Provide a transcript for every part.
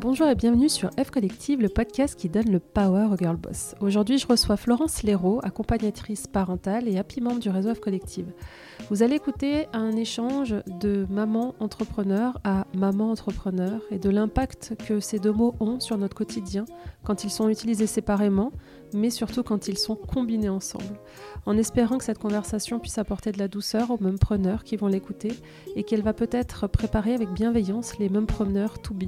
Bonjour et bienvenue sur F Collective, le podcast qui donne le power au girl boss. Aujourd'hui, je reçois Florence Léraud, accompagnatrice parentale et happy membre du réseau F Collective. Vous allez écouter un échange de maman entrepreneur à maman entrepreneur et de l'impact que ces deux mots ont sur notre quotidien quand ils sont utilisés séparément, mais surtout quand ils sont combinés ensemble. En espérant que cette conversation puisse apporter de la douceur aux mêmes preneurs qui vont l'écouter et qu'elle va peut-être préparer avec bienveillance les mêmes preneurs to be.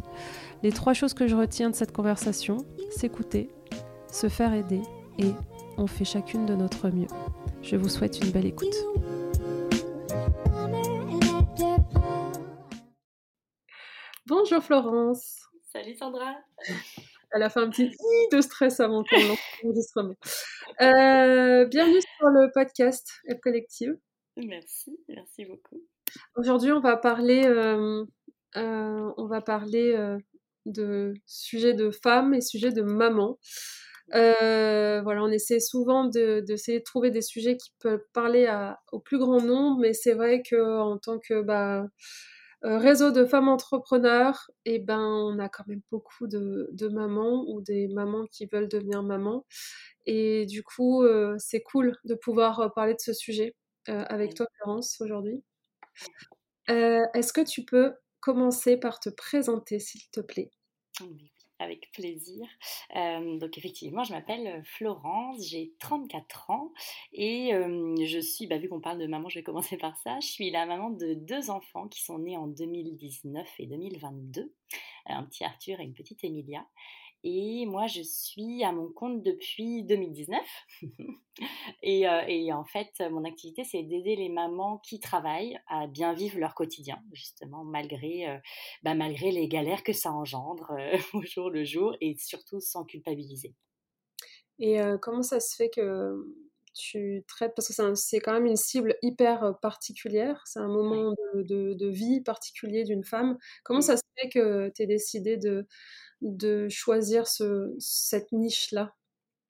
Trois choses que je retiens de cette conversation, s'écouter, se faire aider et on fait chacune de notre mieux. Je vous souhaite une belle écoute. Bonjour Florence. Salut Sandra. Elle a fait un petit de stress avant qu'on l'enregistrement. Euh, bienvenue sur le podcast F Collective. Merci, merci beaucoup. Aujourd'hui, on va parler, euh, euh, on va parler de sujets de femmes et sujets de maman. Euh, voilà, on essaie souvent d'essayer de, de, trouver des sujets qui peuvent parler à, au plus grand nombre, mais c'est vrai qu'en tant que bah, euh, réseau de femmes entrepreneurs, et eh ben, on a quand même beaucoup de, de, mamans ou des mamans qui veulent devenir mamans. Et du coup, euh, c'est cool de pouvoir parler de ce sujet avec toi, Florence, aujourd'hui. Est-ce que tu peux commencer par te présenter, s'il te plaît Oui, avec plaisir. Euh, donc effectivement, je m'appelle euh, Florence, j'ai 34 ans et je suis, bah, vu qu'on parle de maman, je vais commencer par ça, je suis la maman de deux enfants qui sont nés en 2019 et 2022, un petit Arthur et une petite Emilia. Et moi, je suis à mon compte depuis 2019. et, euh, et, en fait, mon activité, c'est d'aider les mamans qui travaillent à bien vivre leur quotidien, justement, malgré, euh, bah, malgré les galères que ça engendre euh, au jour le jour et surtout sans culpabiliser. Et comment ça se fait que tu traites, parce que c'est quand même une cible hyper particulière, c'est un moment de, de, de, vie particulier d'une femme. Comment ça se fait que tu aies décidé de, de choisir ce, cette niche-là?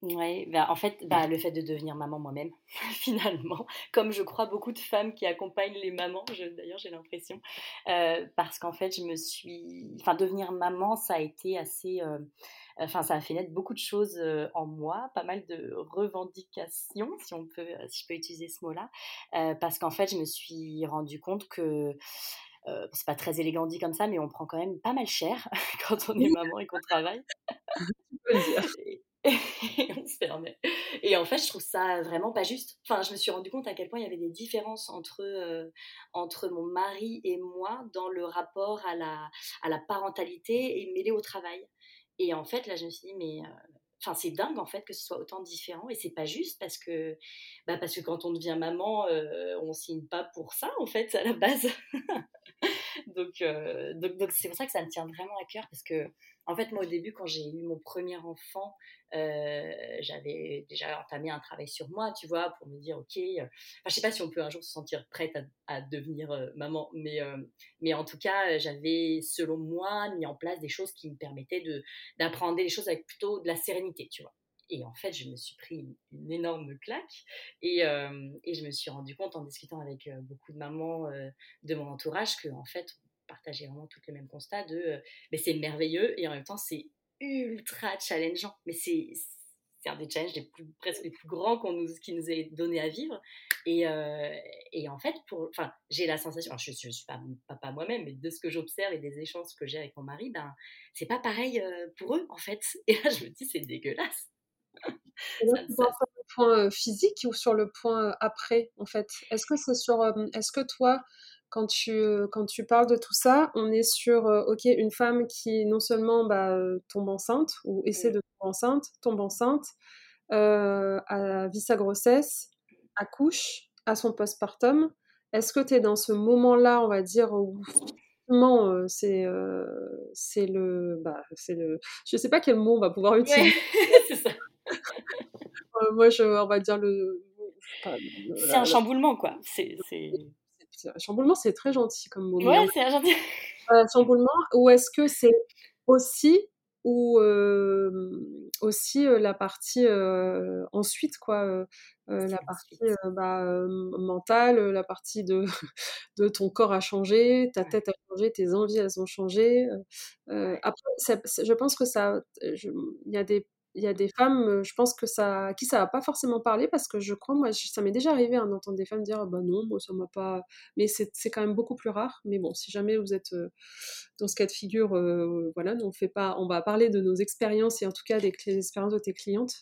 Oui, bah, en fait, bah, le fait de devenir maman moi-même, finalement, comme je crois beaucoup de femmes qui accompagnent les mamans, d'ailleurs j'ai l'impression, euh, parce qu'en fait, je me suis... Enfin, devenir maman, ça a été assez... Euh, enfin, ça a fait naître beaucoup de choses euh, en moi, pas mal de revendications, si on peut, si je peux utiliser ce mot-là, parce qu'en fait, je me suis rendu compte que euh, c'est pas très élégant dit comme ça, mais on prend quand même pas mal cher quand on est maman et qu'on travaille. et, on se permet. Et en fait, je trouve ça vraiment pas juste. Enfin, je me suis rendu compte à quel point il y avait des différences entre, euh, entre mon mari et moi dans le rapport à la, à la parentalité et mêlé au travail. Et en fait, là, je me suis dit, mais euh, enfin c'est dingue en fait que ce soit autant différent et c'est pas juste parce que bah parce que quand on devient maman euh, on signe pas pour ça en fait à la base euh, donc donc c'est pour ça que ça me tient vraiment à cœur parce que en fait, moi, au début, quand j'ai eu mon premier enfant, euh, j'avais déjà entamé un travail sur moi, tu vois, pour me dire, OK, euh, enfin, sais pas si on peut un jour se sentir prête à, devenir euh, maman, mais, mais en tout cas, j'avais, selon moi, mis en place des choses qui me permettaient d'apprendre les choses avec plutôt de la sérénité, tu vois. Et en fait, je me suis pris une, énorme claque et, et, je me suis rendu compte en discutant avec beaucoup de mamans de mon entourage que, en fait, partager vraiment tous les mêmes constats de euh, mais c'est merveilleux et en même temps c'est ultra challengeant. Mais c'est un des challenges les plus, presque les plus grands qu'on nous, qui nous est donné à vivre. Et, euh, et en fait, pour, enfin, j'ai la sensation, je ne suis pas papa moi-même, mais de ce que j'observe et des échanges que j'ai avec mon mari, ben, c'est pas pareil euh, pour eux, en fait. Et là, je me dis, c'est dégueulasse. sur le point physique ou sur le point après, en fait? Est-ce que c'est sur. Est-ce que toi, quand tu, quand tu parles de tout ça, on est sur euh, ok une femme qui non seulement bah, tombe enceinte ou essaie de tomber enceinte, tombe enceinte, euh, vit sa grossesse, accouche, à son postpartum. Est-ce que tu es dans ce moment-là, on va dire, où euh, c'est euh, c'est le, bah, c'est le, je sais pas quel mot on va pouvoir utiliser. c'est ça. moi, je, on va dire le. c'est un chamboulement, quoi. C'est chamboulement, c'est très gentil comme mot. Ouais, c'est gentil. chamboulement, ou est-ce que c'est aussi ou aussi la partie ensuite quoi la partie bah, mentale la partie de de ton corps a changé ta tête a changé tes envies elles ont changé après je pense que ça il y a des il y a des femmes, je pense que ça, qui ça va pas forcément parler parce que je crois, moi, ça m'est déjà arrivé hein, d'entendre des femmes dire, bah non, moi ça m'a pas. Mais c'est quand même beaucoup plus rare. Mais bon, si jamais vous êtes dans ce cas de figure, voilà, on fait pas, on va parler de nos expériences et en tout cas des, expériences de tes clientes.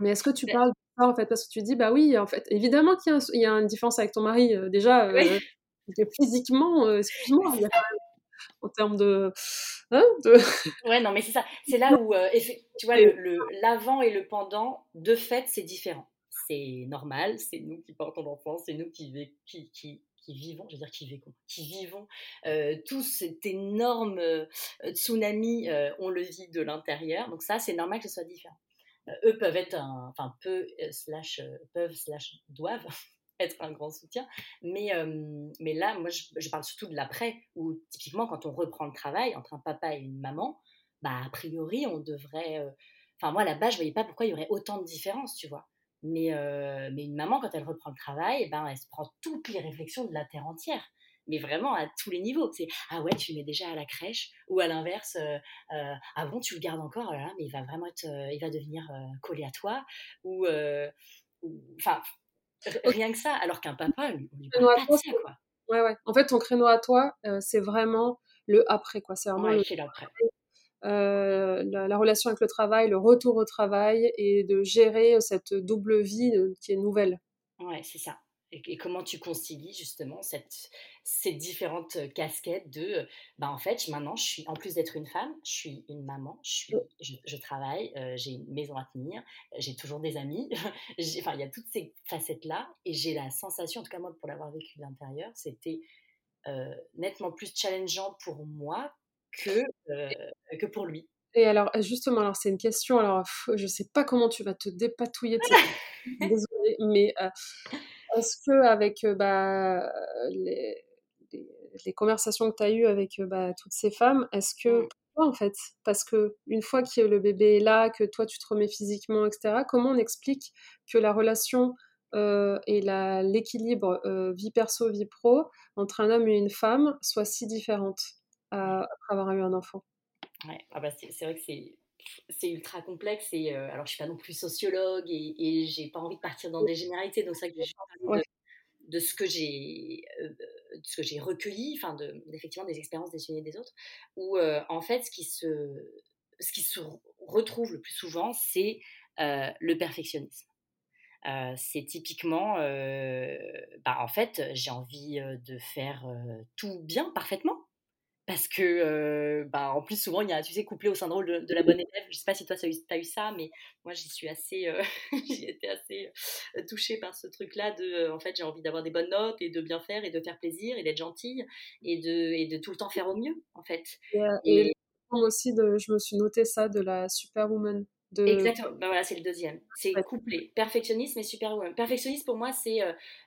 Mais est-ce que tu parles de ça en fait? Parce que tu dis, bah oui, en fait, évidemment qu'il y, a une différence avec ton mari déjà. physiquement, excuse-moi, il y a en termes de, hein, de... Ouais, non, mais c'est ça. C'est là où, euh, tu vois, le, l'avant et le pendant, de fait, c'est différent. C'est normal, c'est nous qui portons l'enfant, c'est nous qui, qui, qui, qui vivons, je veux dire qui vivons, qui vivons euh, tout cet énorme euh, tsunami, on le vit de l'intérieur. Donc ça, c'est normal que ce soit différent. eux peuvent être, un, enfin, peu, slash, peuvent, slash, doivent être un grand soutien. Mais, mais là, moi, je, parle surtout de l'après, où typiquement, quand on reprend le travail entre un papa et une maman, bah, a priori, on devrait. Enfin, moi, là-bas, je voyais pas pourquoi il y aurait autant de différences, tu vois. Mais, mais une maman, quand elle reprend le travail, eh ben, elle se prend toutes les réflexions de la terre entière mais vraiment à tous les niveaux. C'est ah ouais, tu le mets déjà à la crèche, ou à l'inverse, ah bon, tu le gardes encore, oh là, mais il va vraiment il va devenir collé à toi, ou enfin, Rien que ça, alors qu'un papa, on lui parle pas de ça, quoi. Ouais, ouais. En fait, ton créneau à toi, euh, c'est vraiment le après, quoi. C'est vraiment le... Euh, la, relation avec le travail, le retour au travail et de gérer cette double vie euh, qui est nouvelle. Ouais, c'est ça et, comment tu concilies justement cette, ces différentes casquettes de, bah en fait, maintenant, je suis, en plus d'être une femme, je suis une maman, je, suis, je, travaille, j'ai une maison à tenir, j'ai toujours des amis, enfin, il y a toutes ces facettes-là, et j'ai la sensation, en tout cas moi, pour l'avoir vécu de l'intérieur, c'était nettement plus challengeant pour moi que, que pour lui. Et alors, justement, alors c'est une question, alors je sais pas comment tu vas te dépatouiller de ça. Désolée, mais est-ce que avec bah, les, les, conversations que tu as eues avec bah, toutes ces femmes, est-ce que toi en fait, parce que une fois que le bébé est là, que toi tu te remets physiquement, etc., comment on explique que la relation et l'équilibre vie perso vie pro entre un homme et une femme soit si différente après avoir eu un enfant? Ouais, ah bah c'est vrai que c'est c'est ultra complexe et euh, alors je suis pas non plus sociologue et, et j'ai pas envie de partir dans des généralités donc ça que je parler de, ce que j'ai euh, ce que j'ai recueilli enfin de, effectivement des expériences des unes et des autres où euh, en fait ce qui se ce qui se retrouve le plus souvent c'est le perfectionnisme. C'est typiquement, bah, en fait, j'ai envie de faire tout bien, parfaitement parce que bah, en plus souvent il y a tu sais couplé au syndrome de, de la bonne élève je sais pas si toi tu as eu ça mais moi j'y suis assez j'ai été assez touchée par ce truc là de en fait j'ai envie d'avoir des bonnes notes et de bien faire et de faire plaisir et d'être gentille et de et de tout le temps faire au mieux en fait et, et, aussi de je me suis noté ça de la superwoman de... Exactement, ben voilà, c'est le deuxième. C'est couplé. Perfectionnisme et superwoman. Perfectionniste pour moi, c'est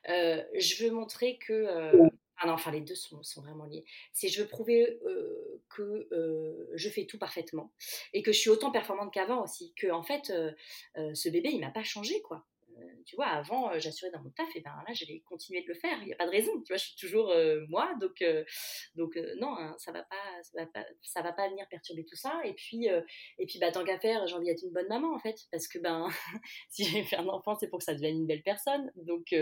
je veux montrer que ah non, enfin les deux sont, sont vraiment liés. C'est je veux prouver que je fais tout parfaitement et que je suis autant performante qu'avant aussi. Que en fait, ce bébé il m'a pas changé quoi. Euh, tu vois, avant, euh, j'assurais dans mon taf, et ben là, je vais continuer de le faire. Il n'y a pas de raison, tu vois, je suis toujours euh, moi, donc, donc non, hein, ça va va pas, va pas venir perturber tout ça. Et puis, et puis, bah, tant qu'à faire, j'ai envie d'être une bonne maman, en fait, parce que ben, si j'ai fait un enfant, c'est pour que ça devienne une belle personne, donc,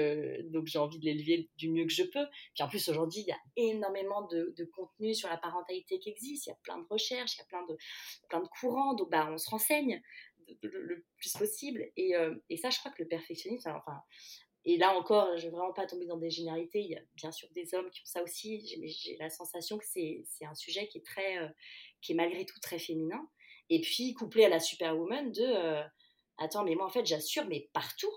donc j'ai envie de l'élever du mieux que je peux. Puis en plus, aujourd'hui, il y a énormément de, de, contenu sur la parentalité qui existe, il y a plein de recherches, il y a plein de, plein de courants, donc bah, on se renseigne le, plus possible. Et, euh, et, ça, je crois que le perfectionnisme, enfin, et là encore, je ne vais vraiment pas tomber dans des généralités. Il y a bien sûr des hommes qui ont ça aussi. J'ai la sensation que c'est un sujet qui est, très, euh, qui est malgré tout très féminin. Et puis, couplé à la superwoman de euh, Attends, mais moi, en fait, j'assure, mais partout,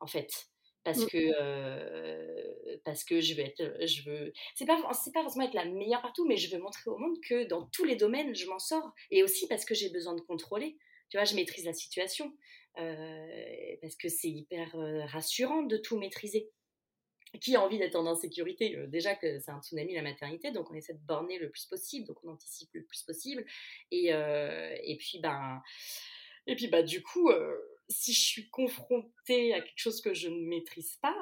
en fait. Parce mmh. que, parce que je veux être. Je veux... C'est pas, pas forcément être la meilleure partout, mais je veux montrer au monde que dans tous les domaines, je m'en sors. Et aussi parce que j'ai besoin de contrôler tu vois, je maîtrise la situation euh, parce que c'est hyper euh, rassurant de tout maîtriser. qui a envie d'être en insécurité? Déjà que c'est un tsunami la maternité, donc on essaie de borner le plus possible, donc on anticipe le plus possible. Et, et puis, ben, et puis bah, du coup, si je suis confrontée à quelque chose que je ne maîtrise pas,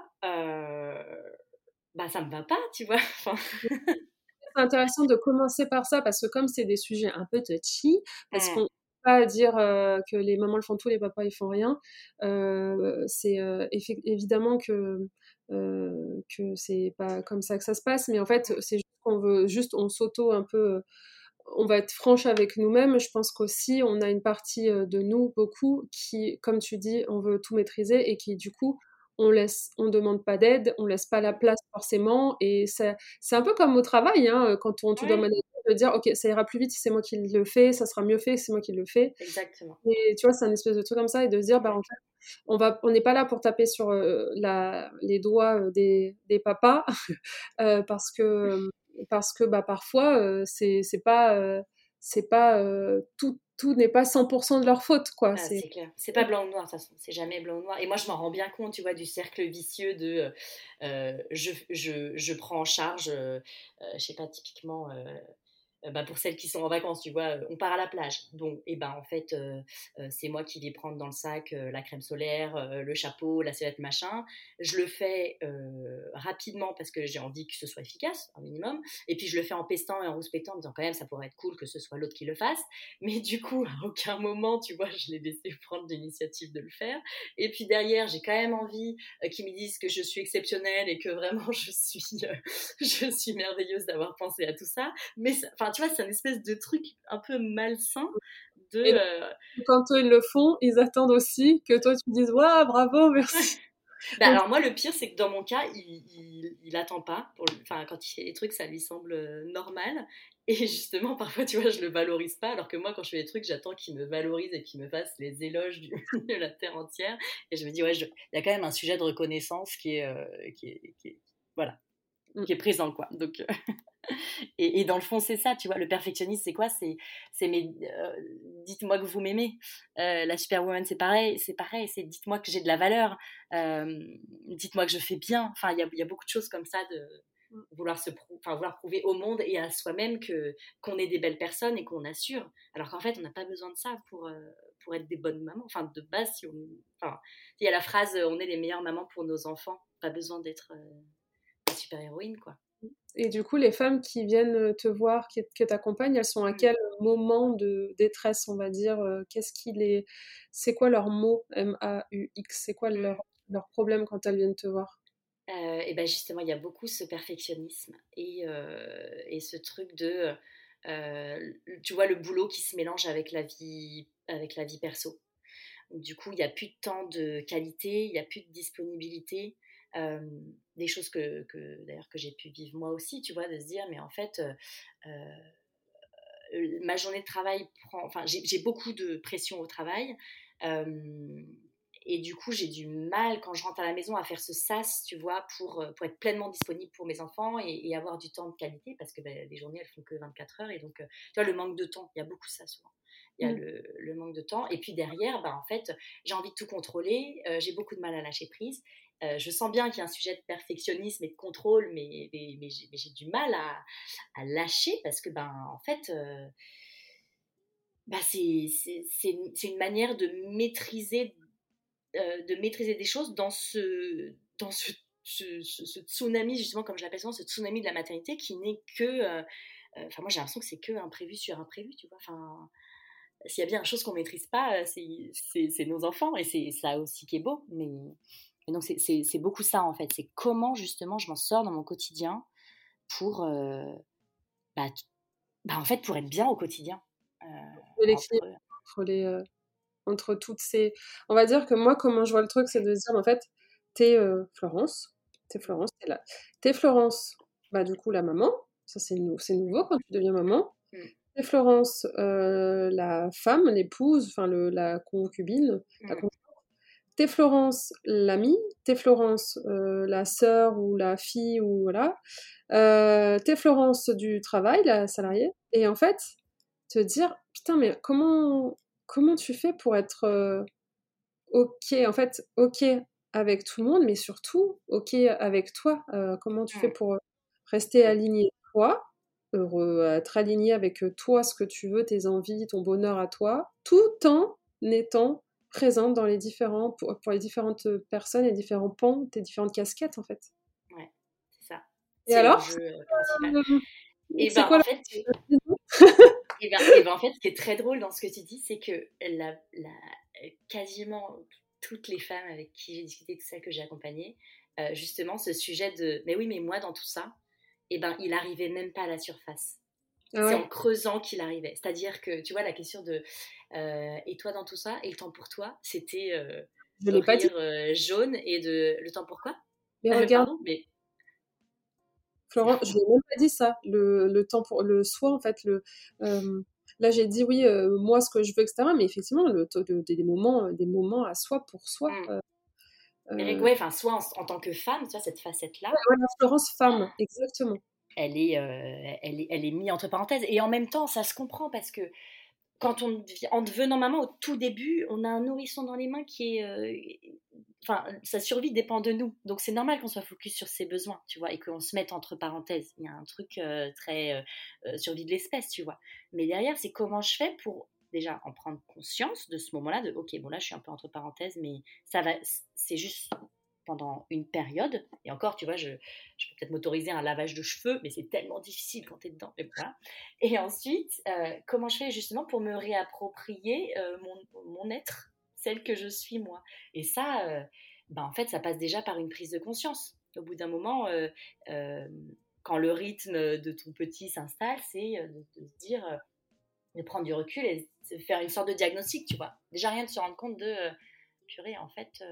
bah, ça me va pas, tu vois. c'est intéressant de commencer par ça parce que comme c'est des sujets un peu touchy, parce mmh. qu'on pas dire que les mamans le font tout, les papas ils font rien. c'est évidemment que que c'est pas comme ça que ça se passe, mais en fait c'est juste qu'on veut juste on s'auto un peu on va être franche avec nous-mêmes. Je pense qu'aussi, on a une partie de nous, beaucoup, qui, comme tu dis, on veut tout maîtriser et qui, du coup, on laisse, on demande pas d'aide, on laisse pas la place forcément. Et c'est un peu comme au travail, hein, quand on, tu dois manager, de dire, ok, ça ira plus vite si c'est moi qui le fais, ça sera mieux fait si c'est moi qui le fais. Exactement. Et tu vois, c'est un espèce de truc comme ça et de se dire, bah, en fait, on va, on n'est pas là pour taper sur la, les doigts des, des papas parce que parce que bah, parfois, euh, c'est pas, euh, c'est pas euh, tout, tout n'est pas 100% de leur faute, quoi. Ah, c'est clair. C'est pas blanc ou noir, de toute façon. C'est jamais blanc ou noir. Et moi, je m'en rends bien compte, tu vois, du cercle vicieux de je, je, je, prends en charge, je sais pas, typiquement euh, bah, pour celles qui sont en vacances, tu vois, on part à la plage. Bon, et ben en fait, euh, euh, c'est moi qui vais prendre dans le sac la crème solaire, le chapeau, la sellette, machin. Je le fais rapidement parce que j'ai envie que ce soit efficace, un minimum. Et puis je le fais en pestant et en rouspétant, en disant quand même, ça pourrait être cool que ce soit l'autre qui le fasse. Mais du coup, à aucun moment, tu vois, je l'ai laissé prendre l'initiative de le faire. Et puis derrière, j'ai quand même envie qu'ils me disent que je suis exceptionnelle et que vraiment je suis, je suis merveilleuse d'avoir pensé à tout ça. Mais enfin, tu vois, c'est un espèce de truc un peu malsain. De, euh, Quand ils le font, ils attendent aussi que toi tu dises Waouh, bravo, merci. Bah, alors moi le pire c'est que dans mon cas il, il, attend pas pour enfin quand il fait des trucs ça lui semble euh, normal et justement parfois tu vois je le valorise pas alors que moi quand je fais des trucs j'attends qu'il me valorise et qu'il me fasse les éloges du, de la terre entière et je me dis ouais il y a quand même un sujet de reconnaissance qui est, euh, qui est, qui est voilà. Qui est présent quoi donc et, dans le fond, c'est ça, tu vois. Le perfectionnisme, c'est quoi? C'est, c'est mais euh, dites-moi que vous m'aimez. Euh, la superwoman, c'est pareil, c'est pareil. C'est dites-moi que j'ai de la valeur. Euh, dites-moi que je fais bien. Enfin, il y a, y a, beaucoup de choses comme ça de mm. vouloir se, enfin, vouloir prouver au monde et à soi-même que qu'on est des belles personnes et qu'on assure. Alors qu'en fait, on n'a pas besoin de ça pour pour être des bonnes mamans. Enfin, de base, si on, enfin, il y a la phrase "on est les meilleures mamans pour nos enfants". Pas besoin d'être super héroïne, quoi. Et du coup, les femmes qui viennent te voir, qui, t'accompagnent, elles sont à mmh. quel moment de détresse, on va dire Qu'est-ce qui les... C'est quoi leur mot M-A-U-X C'est quoi leur, leur problème quand elles viennent te voir? Et ben justement, il y a beaucoup ce perfectionnisme et, et ce truc de, tu vois, le boulot qui se mélange avec la vie, avec la vie perso. Du coup, il n'y a plus de temps de qualité, il n'y a plus de disponibilité des choses que, que d'ailleurs que j'ai pu vivre moi aussi, tu vois, de se dire, mais en fait, ma journée de travail prend, enfin, j'ai beaucoup de pression au travail. et du coup, j'ai du mal quand je rentre à la maison à faire ce sas, tu vois, pour, pour être pleinement disponible pour mes enfants et, avoir du temps de qualité parce que ben, les journées, elles font que 24 heures. Et donc, tu vois, le manque de temps, il y a beaucoup ça souvent il y a mmh. le, manque de temps. Et puis derrière, bah, en fait, j'ai envie de tout contrôler, j'ai beaucoup de mal à lâcher prise. Euh, je sens bien qu'il y a un sujet de perfectionnisme et de contrôle, mais, j'ai du mal à, lâcher parce que, ben, en fait, euh, bah, c'est une manière de maîtriser, euh, des choses dans ce, tsunami, justement, comme je l'appelle souvent, ce tsunami de la maternité qui n'est que. Enfin, moi, j'ai l'impression que c'est que imprévu sur imprévu, tu vois. Enfin s'il y a bien une chose qu'on maîtrise pas, c'est nos enfants et c'est ça aussi qui est beau. Mais et donc, c'est beaucoup ça, en fait. C'est comment, justement, je m'en sors dans mon quotidien pour, euh, bah, bah, en fait, pour être bien au quotidien. Euh, entre... les, euh, entre toutes ces... On va dire que moi, comment je vois le truc, c'est de dire, en fait, t'es Florence, t'es Florence, t'es là. T'es Florence, bah, du coup, la maman. Ça, c'est nouveau quand tu deviens maman. Mmh. T'es Florence, la femme, l'épouse, enfin la concubine, la mmh. T'es Florence l'amie, t'es Florence euh, la sœur ou la fille ou voilà, euh, t'es Florence du travail, la salariée, et en fait te dire putain mais comment comment tu fais pour être euh, ok en fait ok avec tout le monde, mais surtout, ok, avec toi? Comment tu fais pour rester aligné toi, heureux, être aligné avec toi, ce que tu veux, tes envies, ton bonheur à toi, tout en étant présente dans les différents, pour, pour les différentes personnes et différents pans, tes différentes casquettes en fait. Ouais, c'est ça. Et alors? euh, euh, Et C'est ben, quoi en fait, et ben, et ben, en fait, ce qui est très drôle dans ce que tu dis, c'est que la, la- quasiment toutes les femmes avec qui j'ai discuté, tout ça que j'ai accompagné, euh, justement, ce sujet de mais oui, mais moi, dans tout ça, et ben, il arrivait même pas à la surface. Ah C'est en creusant qu'il arrivait. C'est-à-dire que, tu vois, la question de euh, et toi dans tout ça, et le temps pour toi, c'était euh, Je l'ai pas dit. rire euh, jaune et de le temps pour quoi? Mais Euh, regarde, Pardon, mais Florent, je l'ai même pas dit ça. Le, le temps pour le soi, en fait, le, euh, là j'ai dit oui, moi ce que je veux, etc. Mais effectivement, le, des moments, des moments à soi pour soi. Mm. euh, mais ouais, enfin, soit en, en tant que femme, tu vois, cette facette-là, Florence femme, exactement. Elle est, euh, elle est, elle est mise entre parenthèses. Et en même temps, ça se comprend parce que quand on en devenant maman au tout début, on a un nourrisson dans les mains qui est, euh, enfin, sa survie dépend de nous. Donc c'est normal qu'on soit focus sur ses besoins, tu vois, et qu'on se mette entre parenthèses. Il y a un truc euh, très survie de l'espèce, tu vois. Mais derrière, c'est comment je fais pour déjà en prendre conscience de ce moment-là, de ok, bon là, je suis un peu entre parenthèses, mais ça va, c'est juste pendant une période. Et encore, tu vois, je, je peux peut-être m'autoriser un lavage de cheveux, mais c'est tellement difficile quand tu es dedans. Et, voilà. et ensuite, euh, comment je fais justement pour me réapproprier euh, mon, mon, être, celle que je suis moi? Et ça, euh, ben, en fait, ça passe déjà par une prise de conscience. Au bout d'un moment, euh, quand le rythme de ton petit s'installe, c'est de, de, se dire, de prendre du recul et de faire une sorte de diagnostic, tu vois. Déjà rien de se rendre compte de, purée, en fait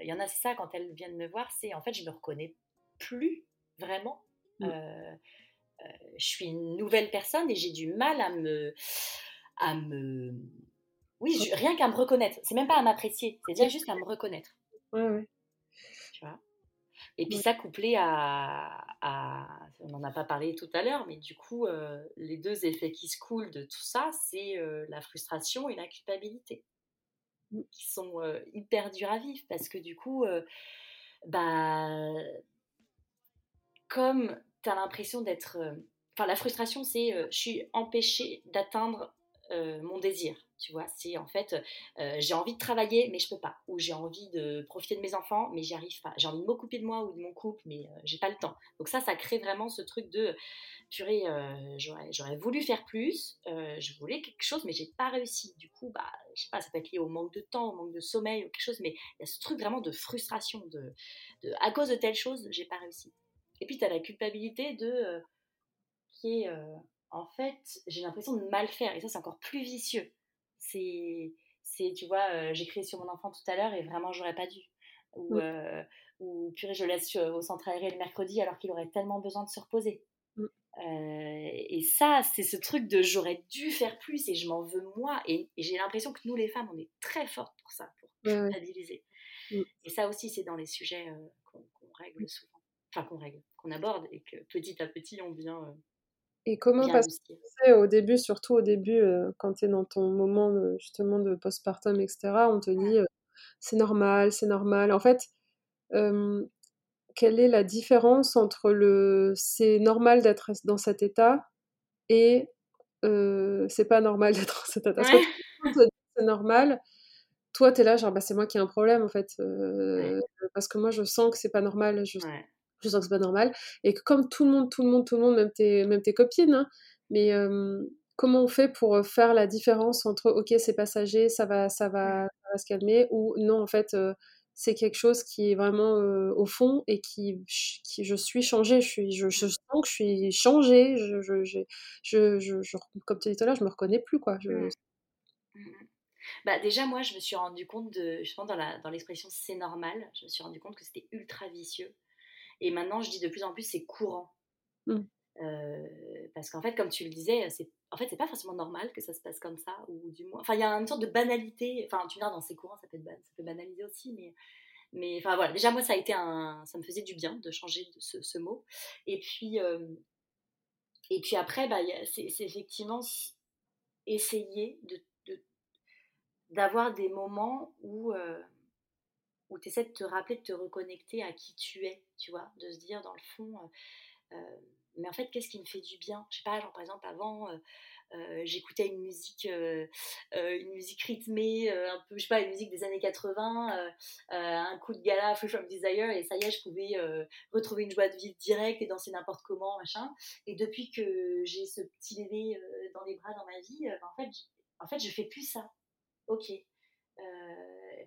il y en a, c'est ça, quand elles viennent me voir, c'est en fait, je me reconnais plus vraiment. Mm. Euh, euh, je suis une nouvelle personne et j'ai du mal à me. À me... Oui, je, rien qu'à me reconnaître. C'est même pas à m'apprécier, c'est déjà juste à me reconnaître. Ouais, ouais. Tu vois? Et puis ouais. ça couplé à, à, On n'en a pas parlé tout à l'heure, mais du coup, euh, les deux effets qui se coulent de tout ça, c'est euh, la frustration et la culpabilité qui sont hyper durs à vivre parce que du coup, bah, comme tu as l'impression d'être. Enfin, la frustration, c'est je suis empêchée d'atteindre euh, mon désir. Tu vois, c'est en fait, euh, j'ai envie de travailler, mais je peux pas. Ou j'ai envie de profiter de mes enfants, mais j'y arrive pas. J'ai envie de m'occuper de moi ou de mon couple, mais euh, j'ai pas le temps. Donc ça, ça crée vraiment ce truc de purée, j'aurais voulu faire plus, je voulais quelque chose, mais j'ai pas réussi. Du coup, bah, je sais pas, ça peut être lié au manque de temps, au manque de sommeil ou quelque chose, mais il y a ce truc vraiment de frustration, de, à cause de telle chose, j'ai pas réussi. Et puis tu as la culpabilité de qui est, en fait, j'ai l'impression de mal faire, et ça c'est encore plus vicieux. C'est, c'est tu vois, euh, j'ai crié sur mon enfant tout à l'heure et vraiment j'aurais pas dû. Ou, mmh. ou purée, je le laisse au centre aéré le mercredi alors qu'il aurait tellement besoin de se reposer. Mmh. Euh, et ça, c'est ce truc de j'aurais dû faire plus et je m'en veux moi. Et, et j'ai l'impression que nous, les femmes, on est très fortes pour ça, pour culpabiliser. Mmh. Et ça aussi, c'est dans les sujets euh, qu'on qu règle souvent. Enfin, qu'on règle, qu'on aborde et que petit à petit, on vient. Euh, et comment, parce que au début, surtout au début, euh, quand tu es dans ton moment de, justement de postpartum, etc., on te dit euh, c'est normal, c'est normal. En fait, quelle est la différence entre le c'est normal d'être dans cet état et euh, c'est pas normal d'être dans cet état? C'est normal, toi, tu es là, genre, bah, c'est moi qui ai un problème, en fait. Euh, ouais. Parce que moi, je sens que c'est pas normal. Je, ouais. Je sens que c'est pas normal. Et que comme tout le monde, tout le monde, tout le monde, même tes, même tes copines, hein, mais euh, comment on fait pour faire la différence entre, ok, c'est passager, ça va, ça, va, ça va se calmer, ou non, en fait, euh, c'est quelque chose qui est vraiment euh, au fond et qui, qui je suis changée, je, suis, je, je sens que je suis changée, je, je, je, je, comme tu dis tout à l'heure, je me reconnais plus, quoi. Mmh. Mmh. Bah, déjà, moi, je me suis rendu compte de, justement, dans, la, dans l'expression c'est normal, je me suis rendu compte que c'était ultra vicieux. Et maintenant, je dis de plus en plus c'est courant. Mmh. Euh, parce qu'en fait, comme tu le disais, c'est, en fait, c'est pas forcément normal que ça se passe comme ça, ou du moins, enfin, il y a une sorte de banalité. Enfin, tu dis, dans ces courants, ça peut, être, ça peut banaliser aussi, mais, mais, enfin, voilà. Déjà, moi, ça a été un, ça me faisait du bien de changer ce, ce mot. Et puis, euh, et puis après, bah, c'est, c'est effectivement essayer de d'avoir des moments où, euh, où tu essaies de te rappeler, de te reconnecter à qui tu es, tu vois, de se dire dans le fond, mais en fait, qu'est-ce qui me fait du bien? Je sais pas, genre par exemple, avant, euh, j'écoutais une musique, euh, euh, une musique rythmée, un peu, je sais pas, une musique des années 80, un coup de gala, Free From Desire, et ça y est, je pouvais retrouver une joie de vivre directe et danser n'importe comment, machin. Et depuis que j'ai ce petit bébé dans les bras dans ma vie, ben, en fait, en fait, je fais plus ça. Ok.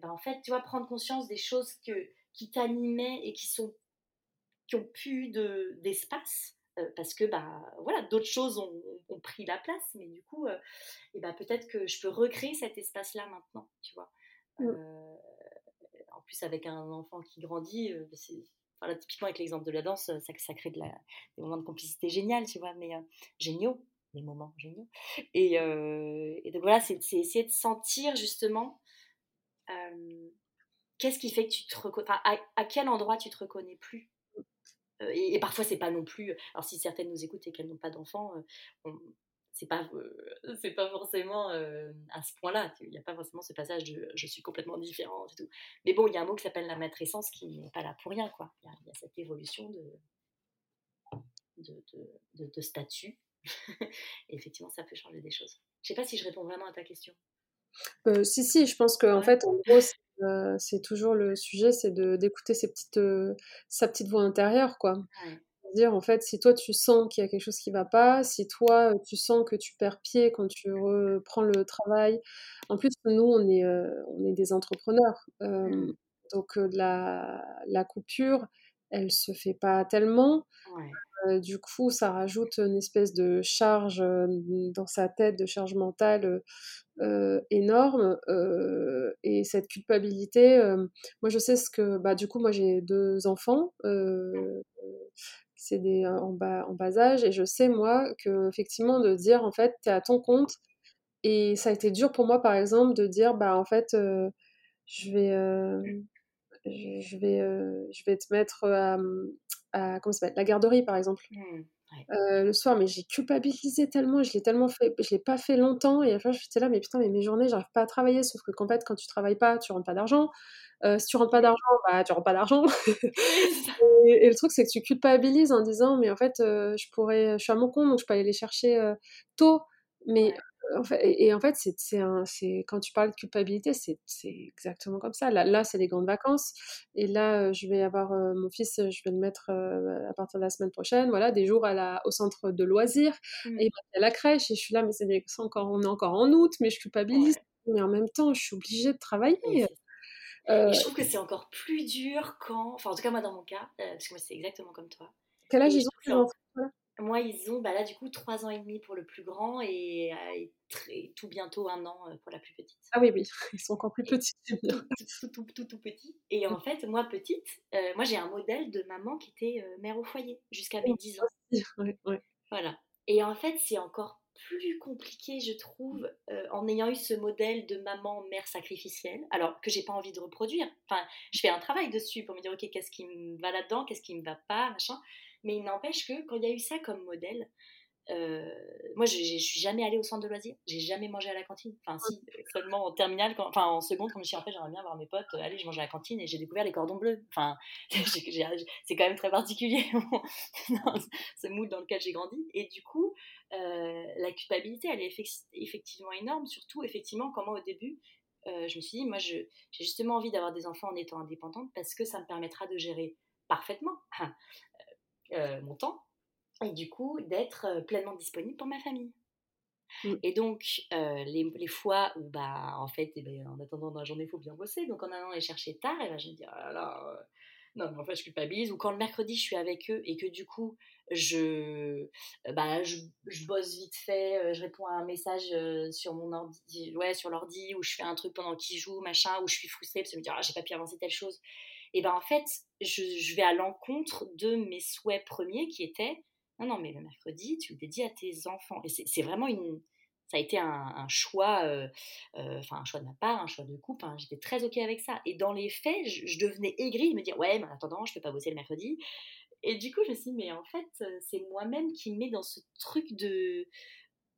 Ben, en fait, tu vois, prendre conscience des choses que, qui t'animaient et qui sont qui ont plus d'espace, euh, parce que bah, voilà, d'autres choses ont, pris la place, mais du coup, et euh, eh bah, peut-être que je peux recréer cet espace-là maintenant, tu vois. Mm. Euh, en plus, avec un enfant qui grandit, enfin, typiquement avec l'exemple de la danse, ça, ça crée de la, des moments de complicité génial, tu vois, mais géniaux, des moments géniaux. Et, et donc voilà, c'est essayer de sentir justement qu'est-ce qui fait que tu te reconnais, à, quel endroit tu te reconnais plus? Euh, et, parfois, c'est pas non plus. Alors, si certaines nous écoutent et qu'elles n'ont pas d'enfants, euh, c'est pas euh, pas forcément à ce point-là il n'y a pas forcément ce passage de je suis complètement différente et tout. Mais bon il y a un mot qui s'appelle la matrescence qui n'est pas là pour rien il y, a, cette évolution de de, statut. Et effectivement ça peut changer des choses. Je sais pas si je réponds vraiment à ta question si si je pense qu'en en fait en gros c'est toujours le sujet, c'est de d'écouter ses petites, sa petite voix intérieure, quoi. Dire en fait, si toi tu sens qu'il y a quelque chose qui va pas, si toi tu sens que tu perds pied quand tu reprends le travail. En plus, nous, on est, on est des entrepreneurs, mmh. donc la, la coupure, elle se fait pas tellement. Du coup, ça rajoute une espèce de charge dans sa tête, de charge mentale euh, énorme euh, et cette culpabilité euh, moi je sais ce que bah du coup moi j'ai deux enfants c'est des en bas en bas âge et je sais moi que effectivement de dire en fait tu es à ton compte et ça a été dur pour moi par exemple de dire bah en fait je vais je vais je vais te mettre à, à comment la garderie par exemple mmh. Euh, le soir, mais j'ai culpabilisé tellement, je l'ai tellement fait, je l'ai pas fait longtemps, et à la fin, j'étais là, mais putain, mais mes journées, j'arrive pas à travailler, sauf que qu'en fait, quand tu travailles pas, tu rentres pas d'argent. Euh, si tu rentres pas d'argent, bah, tu rentres pas d'argent. et, le truc, c'est que tu culpabilises en disant, mais en fait, euh, je pourrais, je suis à mon compte, donc je peux aller les chercher tôt. Mais et, en fait, c'est quand tu parles de culpabilité, c'est exactement comme ça. Là, là c'est les grandes vacances. Et là, euh, je vais avoir euh, mon fils, je vais le mettre euh, à partir de la semaine prochaine. Voilà, des jours à la, au centre de loisirs. Mmh. Et à la crèche. Et je suis là, mais c'est encore, on est encore en août, mais je culpabilise. Mais en même temps, je suis obligée de travailler. je trouve que c'est encore plus dur quand. Enfin, en tout cas, moi, dans mon cas, parce que moi, c'est exactement comme toi. Quel âge ils ont moi, ils ont bah là du coup 3 ans et demi pour le plus grand et, euh, très, tout bientôt un an euh, pour la plus petite. Ah oui, oui, ils sont encore plus petits. Tout, tout, tout, tout, petit. Et en fait, moi petite, euh, moi j'ai un modèle de maman qui était mère au foyer jusqu'à mes 10 ans. Voilà. Et en fait, c'est encore plus compliqué, je trouve, en ayant eu ce modèle de maman mère sacrificielle, alors que j'ai pas envie de reproduire. Enfin, je fais un travail dessus pour me dire ok, qu'est-ce qui me va là-dedans, qu'est-ce qui me va pas, machin. Mais il n'empêche que quand il y a eu ça comme modèle, euh, moi, je, je, suis jamais allée au centre de loisirs, j'ai jamais mangé à la cantine. Enfin, si, seulement en terminale, enfin en seconde, quand je me suis dit en fait, j'aimerais bien voir mes potes, allez, je mangeais à la cantine et j'ai découvert les cordons bleus. Enfin, c'est quand même très particulier, ce mood dans lequel j'ai grandi. Et du coup, euh, la culpabilité, elle est effectivement énorme, surtout effectivement, comment au début, euh, je me suis dit, moi, j'ai justement envie d'avoir des enfants en étant indépendante parce que ça me permettra de gérer parfaitement euh, mon temps et du coup d'être euh, pleinement disponible pour ma famille. Mm. Et donc, euh, les, les, fois où, bah, en fait, eh ben, en attendant dans la journée, il faut bien bosser. Donc, en allant les chercher tard, et eh ben, je me dis, ah là, non, mais en fait, je culpabilise. Ou quand le mercredi, je suis avec eux et que du coup, je, bah, je, je bosse vite fait, je réponds à un message sur mon ordi, ouais, sur l'ordi, ou je fais un truc pendant qu'ils jouent, machin, ou je suis frustrée parce que je me dis, ah, j'ai pas pu avancer telle chose et ben en fait, je, vais à l'encontre de mes souhaits premiers qui étaient non, non, mais le mercredi, tu le dédies à tes enfants. Et c'est vraiment une. Ça a été un, choix, euh, euh, enfin un choix de ma part, un choix de couple. Hein. J'étais très OK avec ça. Et dans les faits, je, devenais aigrie de me dire Ouais, mais en attendant, je ne peux pas bosser le mercredi. Et du coup, je me suis dit Mais en fait, c'est moi-même qui me mets dans ce truc de.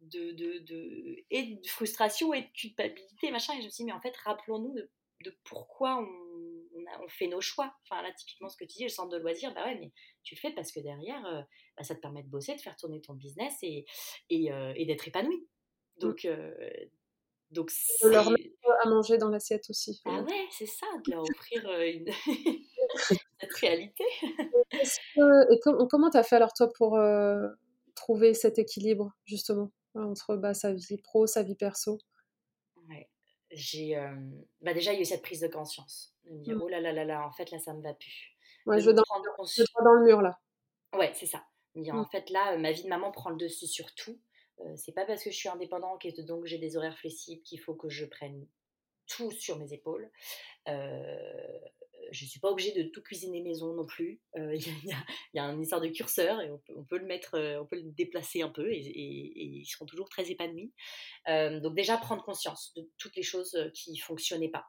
De, de, de, et de frustration et de culpabilité, machin. Et je me suis dit, mais en fait, rappelons-nous de, de pourquoi on, on, fait nos choix. Enfin, là, typiquement, ce que tu dis, le centre de loisirs, bah ouais, mais tu le fais parce que derrière, euh, bah, ça te permet de bosser, de faire tourner ton business et, et, euh, d'être épanoui. Mmh. Donc, donc de leur mettre à manger dans l'assiette aussi. Ah ouais, c'est ça, de leur offrir une... cette réalité. et comment tu as fait alors, toi, pour trouver cet équilibre, justement, entre bah, sa vie pro, sa vie perso? Ouais j'ai bah déjà il y a eu cette prise de conscience de me dire mmh. oh là là là là en fait là ça me va plus ouais, je, veux dans, dans le mur là ouais c'est ça me dire en mmh. fait là ma vie de maman prend le dessus sur tout c'est pas parce que je suis indépendante et donc j'ai des horaires flexibles qu'il faut que je prenne tout sur mes épaules je ne suis pas obligée de tout cuisiner maison non plus. Euh, il y, y, a un histoire de curseur et on peut, le mettre, euh, on peut le déplacer un peu et, ils seront toujours très épanouis. Euh, donc déjà prendre conscience de toutes les choses qui fonctionnaient pas.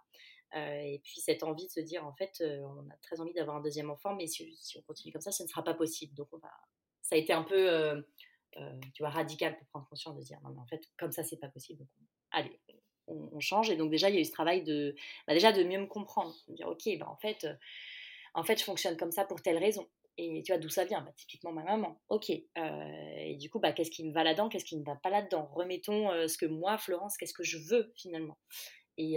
Et puis cette envie de se dire en fait on a très envie d'avoir un deuxième enfant mais si, on continue comme ça ce ne sera pas possible. Donc ça a été un peu tu vois radical pour prendre conscience de dire non mais en fait comme ça c'est pas possible. Donc, allez on, change. Et donc déjà, il y a eu ce travail de, bah, déjà de mieux me comprendre, de dire, ok, bah, en, fait, euh, en fait, je fonctionne comme ça pour telle raison. Et tu vois d'où ça vient? Bah, Typiquement ma maman. Ok. Euh, et du coup, bah, qu'est-ce qui me va là-dedans? Qu'est-ce qui ne va pas là-dedans? Remettons euh, ce que moi, Florence, qu'est-ce que je veux finalement? Et,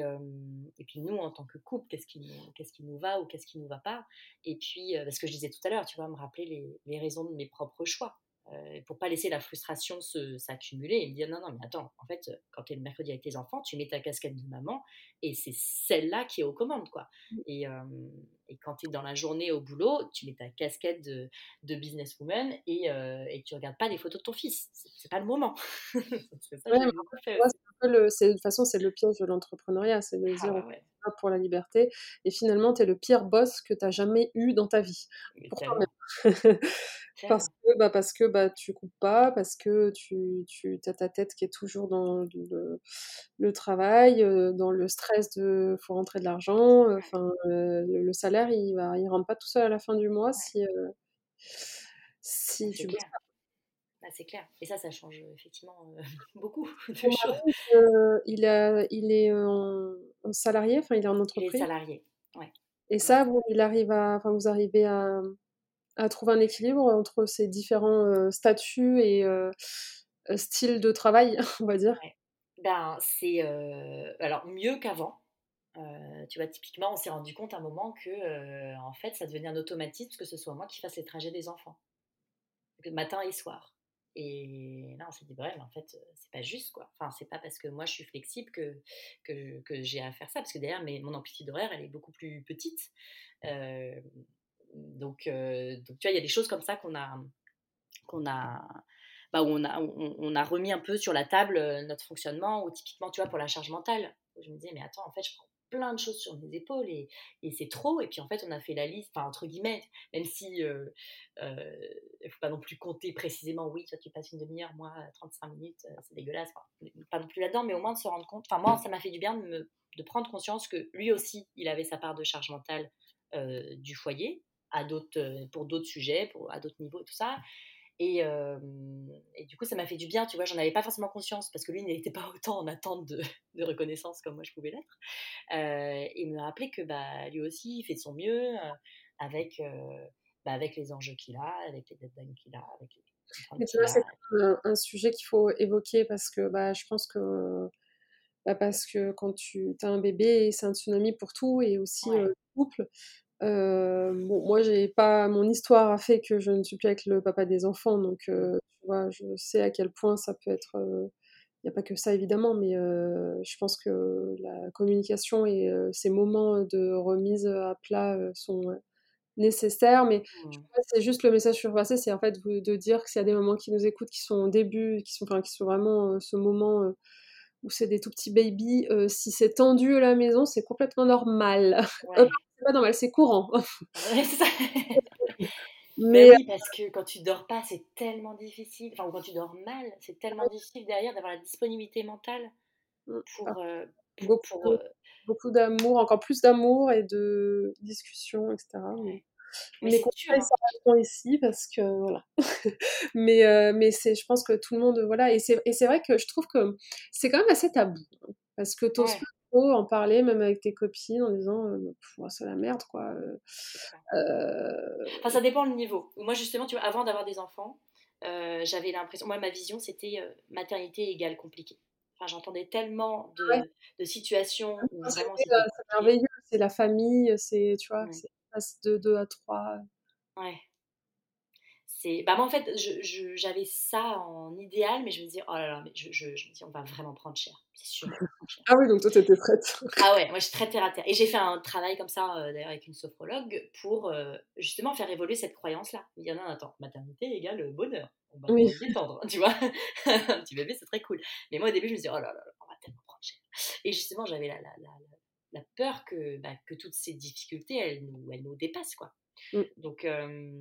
et, puis nous, en tant que couple, qu'est-ce qui, qu'est-ce qui nous va ou qu'est-ce qui nous va pas? Et puis, parce que je disais tout à l'heure, tu vois, me rappeler les, les raisons de mes propres choix. Euh, pour pas laisser la frustration s'accumuler et me dire non, non, mais attends, en fait, quand tu es le mercredi avec tes enfants, tu mets ta casquette de maman et c'est celle-là qui est aux commandes, quoi. Mmh. Et, et quand tu es dans la journée au boulot, tu mets ta casquette de, de businesswoman et, euh, et tu regardes pas les photos de ton fils. C'est pas le moment. c'est ça, de toute façon, c'est le piège de l'entrepreneuriat, c'est de dire pour la liberté et finalement, tu es le pire boss que tu as jamais eu dans ta vie. Pour parce que, bah, parce que bah, tu coupes pas, parce que tu, tu as ta tête qui est toujours dans le, le travail, euh, dans le stress de faut rentrer de l'argent. Euh, enfin, euh, le, salaire, il va, il rentre pas tout seul à la fin du mois si, si tu bosses pas. Bah, c'est clair. Et ça, ça change effectivement beaucoup il, a, il est en, salarié, enfin, il est en entreprise. Il est salarié, ouais. Et ça, vous, il arrive à, enfin, vous arrivez à, à trouver un équilibre entre ces différents euh, statuts et euh, euh, styles de travail, on va dire ben, C'est alors mieux qu'avant. tu vois, typiquement, on s'est rendu compte à un moment que, en fait, ça devenait un automatisme que ce soit moi qui fasse les trajets des enfants, matin et soir. Et là, on s'est dit, bref, en fait, c'est pas juste, quoi. Enfin, c'est pas parce que moi, je suis flexible que, que, j'ai à faire ça, parce que derrière, mais mon amplitude horaire, elle est beaucoup plus petite. Donc, euh, donc, tu vois, il y a des choses comme ça qu'on a, qu'on a, bah, on a, on, a remis un peu sur la table euh, notre fonctionnement, ou typiquement, tu vois, pour la charge mentale. Je me disais, mais attends, en fait, je prends plein de choses sur mes épaules et, c'est trop. Et puis en fait, on a fait la liste, enfin, entre guillemets, même si il euh, ne faut pas non plus compter précisément, oui, toi tu passes une demi-heure, moi 35 minutes, c'est dégueulasse, pas non plus là-dedans, mais au moins de se rendre compte. Enfin, moi, ça m'a fait du bien de, prendre conscience que lui aussi, il avait sa part de charge mentale du foyer à euh, pour d'autres sujets, à d'autres niveaux et tout ça. Et, euh, et, du coup, ça m'a fait du bien, tu vois. J'en avais pas forcément conscience parce que lui n'était pas autant en attente de, de, reconnaissance comme moi je pouvais l'être. Euh, et me rappeler que bah, lui aussi, il fait de son mieux avec, bah, avec les enjeux qu'il a, avec les deadlines qu'il a. Avec les tu vois, c'est un, sujet qu'il faut évoquer parce que bah, je pense que. Bah, parce que quand tu as un bébé, c'est un tsunami pour tout et aussi le couple. Euh, bon, moi, j'ai pas mon histoire a fait que je ne suis plus avec le papa des enfants, donc euh, tu vois, je sais à quel point ça peut être. Il n'y a pas que ça évidemment, mais je pense que la communication et ces moments de remise à plat sont nécessaires. Mais mmh. c'est juste le message sur passé, c'est en fait de dire que s'il y a des moments qui nous écoutent, qui sont au début, qui sont, enfin, qui sont vraiment ce moment où c'est des tout petits babies, si c'est tendu à la maison, c'est complètement normal. Ouais c'est pas normal, c'est courant. Mais oui, parce que quand tu dors pas, c'est tellement difficile. Enfin, quand tu dors mal, c'est tellement difficile derrière d'avoir la disponibilité mentale mmh, pour. Ah. Euh, beaucoup, euh, beaucoup d'amour, encore plus d'amour et de discussion, etc. Mais, mais conseils hein. ici parce que voilà. mais euh, mais c'est, je pense que tout le monde voilà et c'est et c'est vrai que je trouve que c'est quand même assez tabou parce que tu en parler, même avec tes copines, en disant c'est la merde, quoi. Enfin, ça dépend le niveau. Moi, justement, tu vois, avant d'avoir des enfants, j'avais l'impression, moi, ma vision, c'était maternité égale compliquée. Enfin, j'entendais tellement de, de situations où vraiment c'est merveilleux, c'est la famille, c'est, tu vois, c'est de 2 à 3. Ouais c'est bah moi en fait j'avais ça en idéal mais je me disais oh là là mais je, je, je me dis on va vraiment prendre cher. C'est sûr ah oui donc toi t'étais prête ah ouais moi je suis très terre à terre. Et j'ai fait un travail comme ça euh, d'ailleurs avec une sophrologue pour euh, justement faire évoluer cette croyance là il y en a un attends maternité égale bonheur. On va oui. détendre tu vois. Un petit bébé c'est très cool. Mais moi au début je me disais oh là là, on va tellement prendre cher. Et justement j'avais la, la, la, la, peur que, bah, que toutes ces difficultés elles nous, elles nous dépassent quoi. Mmh. donc euh,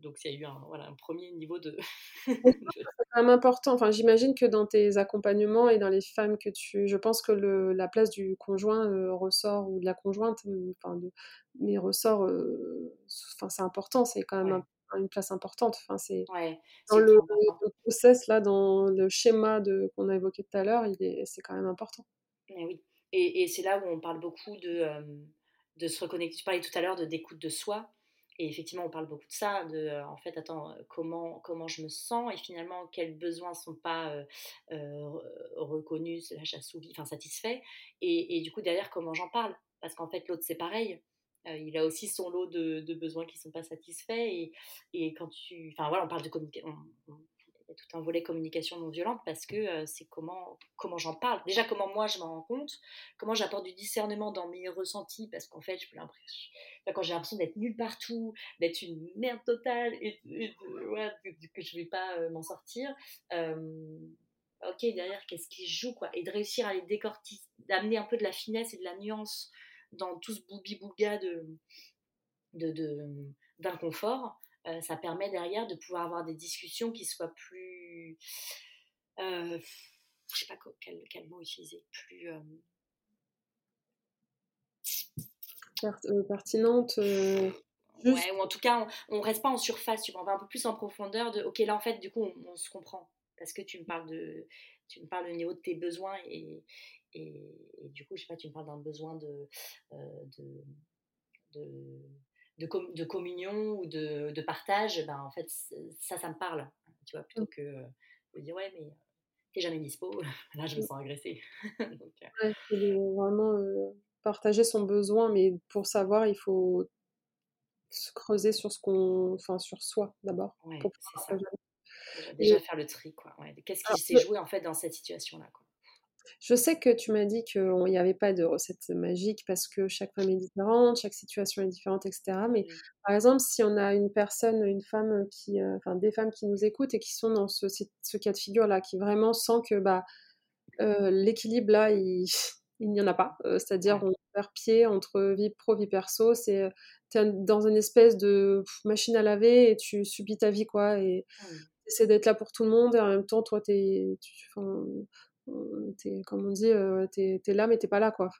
donc il y a eu un, voilà, un premier niveau de. c'est quand même important. Enfin, j'imagine que dans tes accompagnements et dans les femmes que tu, je pense que le, la place du conjoint euh, ressort ou de la conjointe, euh, enfin, de, mais ressort. Euh, enfin, c'est important. C'est quand même une place importante. Enfin, c'est dans le, process là, dans le schéma de qu'on a évoqué tout à l'heure, il est, c'est quand même important. Et oui. Et, et c'est là où on parle beaucoup de, de se reconnecter. Tu parlais tout à l'heure de d'écoute de soi. Effectivement, on parle beaucoup de ça, de euh, en fait, attends, euh, comment, comment je me sens et finalement quels besoins ne sont pas euh, reconnus, assouvis, enfin satisfaits. Et, et, du coup, derrière, comment j'en parle? Parce qu'en fait, l'autre, c'est pareil. il a aussi son lot de, besoins qui ne sont pas satisfaits. Et, et, quand tu. Enfin voilà, on parle de communication y a tout un volet communication non violente parce que euh, c'est comment, comment j'en parle. Déjà, comment moi je m'en rends compte, comment j'apporte du discernement dans mes ressentis parce qu'en fait, je peux l'impression, quand j'ai l'impression d'être nulle partout, d'être une merde totale et, que je vais pas euh, m'en sortir. Euh, ok, derrière, qu'est-ce qui joue quoi? Et de réussir à les décortiquer, d'amener un peu de la finesse et de la nuance dans tout ce boubi-boulga de, de, d'inconfort. Euh, ça permet derrière de pouvoir avoir des discussions qui soient plus. Euh, je sais pas quel, quel mot utiliser, plus. Euh, pertinente. Ouais, ou en tout cas, on, ne reste pas en surface, tu vois, on va un peu plus en profondeur de, ok, là en fait, du coup, on, se comprend. Parce que tu me parles de, tu me parles au niveau de tes besoins et, et, du coup, je sais pas, tu me parles d'un besoin de, de, de de, communion ou de, de, partage, ben, en fait, ça, ça me parle. Tu vois, plutôt mmh. que de dire, ouais, mais t'es jamais dispo, là, je me mmh. sens agressée. Donc, euh vraiment euh, partager son besoin, mais pour savoir, il faut se creuser sur ce qu'on, enfin, sur soi d'abord. Ouais, c'est ça. Déjà, faire le tri, quoi. Qu'est-ce qui s'est joué en fait dans cette situation-là, quoi. Je sais que tu m'as dit qu'il n'y avait pas de recette magique parce que chaque femme est différente, chaque situation est différente, etc. Mais par exemple, si on a une personne, une femme qui, euh, enfin des femmes qui nous écoutent et qui sont dans ce, ce cas de figure-là, qui vraiment sent que bah, euh, l'équilibre là, il, n'y en a pas. Euh, c'est-à-dire, on perd pied entre vie pro, vie perso. C'est dans une espèce de machine à laver et tu subis ta vie, quoi. Et tu essaies d'être là pour tout le monde et en même temps, toi, tu, comme on dit, t'es es là mais t'es pas là quoi.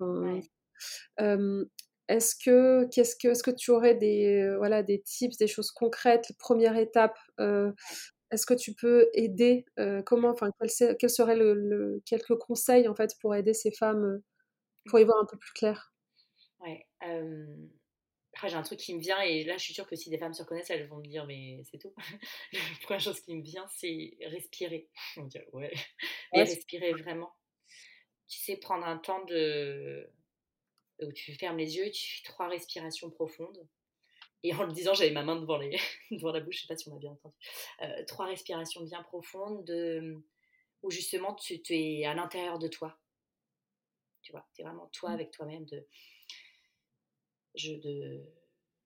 est-ce que qu'est-ce que est-ce que tu aurais des voilà des tips, des choses concrètes, première étape Est-ce que tu peux aider Comment enfin quels quel seraient le, quelques conseils en fait pour aider ces femmes pour y voir un peu plus clair? Ouais. J'ai un truc qui me vient, et là, je suis sûre que si des femmes se reconnaissent, elles vont me dire, mais c'est tout. La première chose qui me vient, c'est respirer. On dit, ouais. Respirer vraiment. Tu sais, prendre un temps de. où tu fermes les yeux, tu fais trois respirations profondes. Et en le disant, j'avais ma main devant, les... devant la bouche, je sais pas si on a bien entendu. Euh, trois respirations bien profondes de... où justement tu, tu es à l'intérieur de toi. Tu vois, tu es vraiment toi mmh. avec toi-même. De je de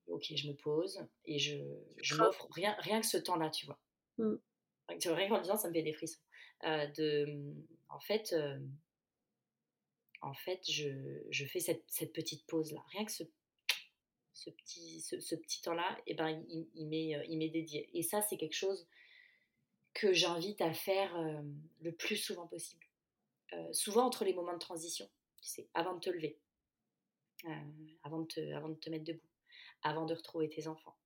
ok je me pose et je, je m'offre rien rien que ce temps là tu vois. Mmh. rien qu'en disant ça me fait des frissons. Euh, de en fait euh, en fait je, je fais cette, cette, petite pause là rien que ce, ce petit ce, petit temps là et eh ben il, il m'est il m'est dédié. Et ça c'est quelque chose que j'invite à faire le plus souvent possible. Souvent entre les moments de transition tu sais avant de te lever avant, de te, avant de te mettre debout, avant de retrouver tes enfants,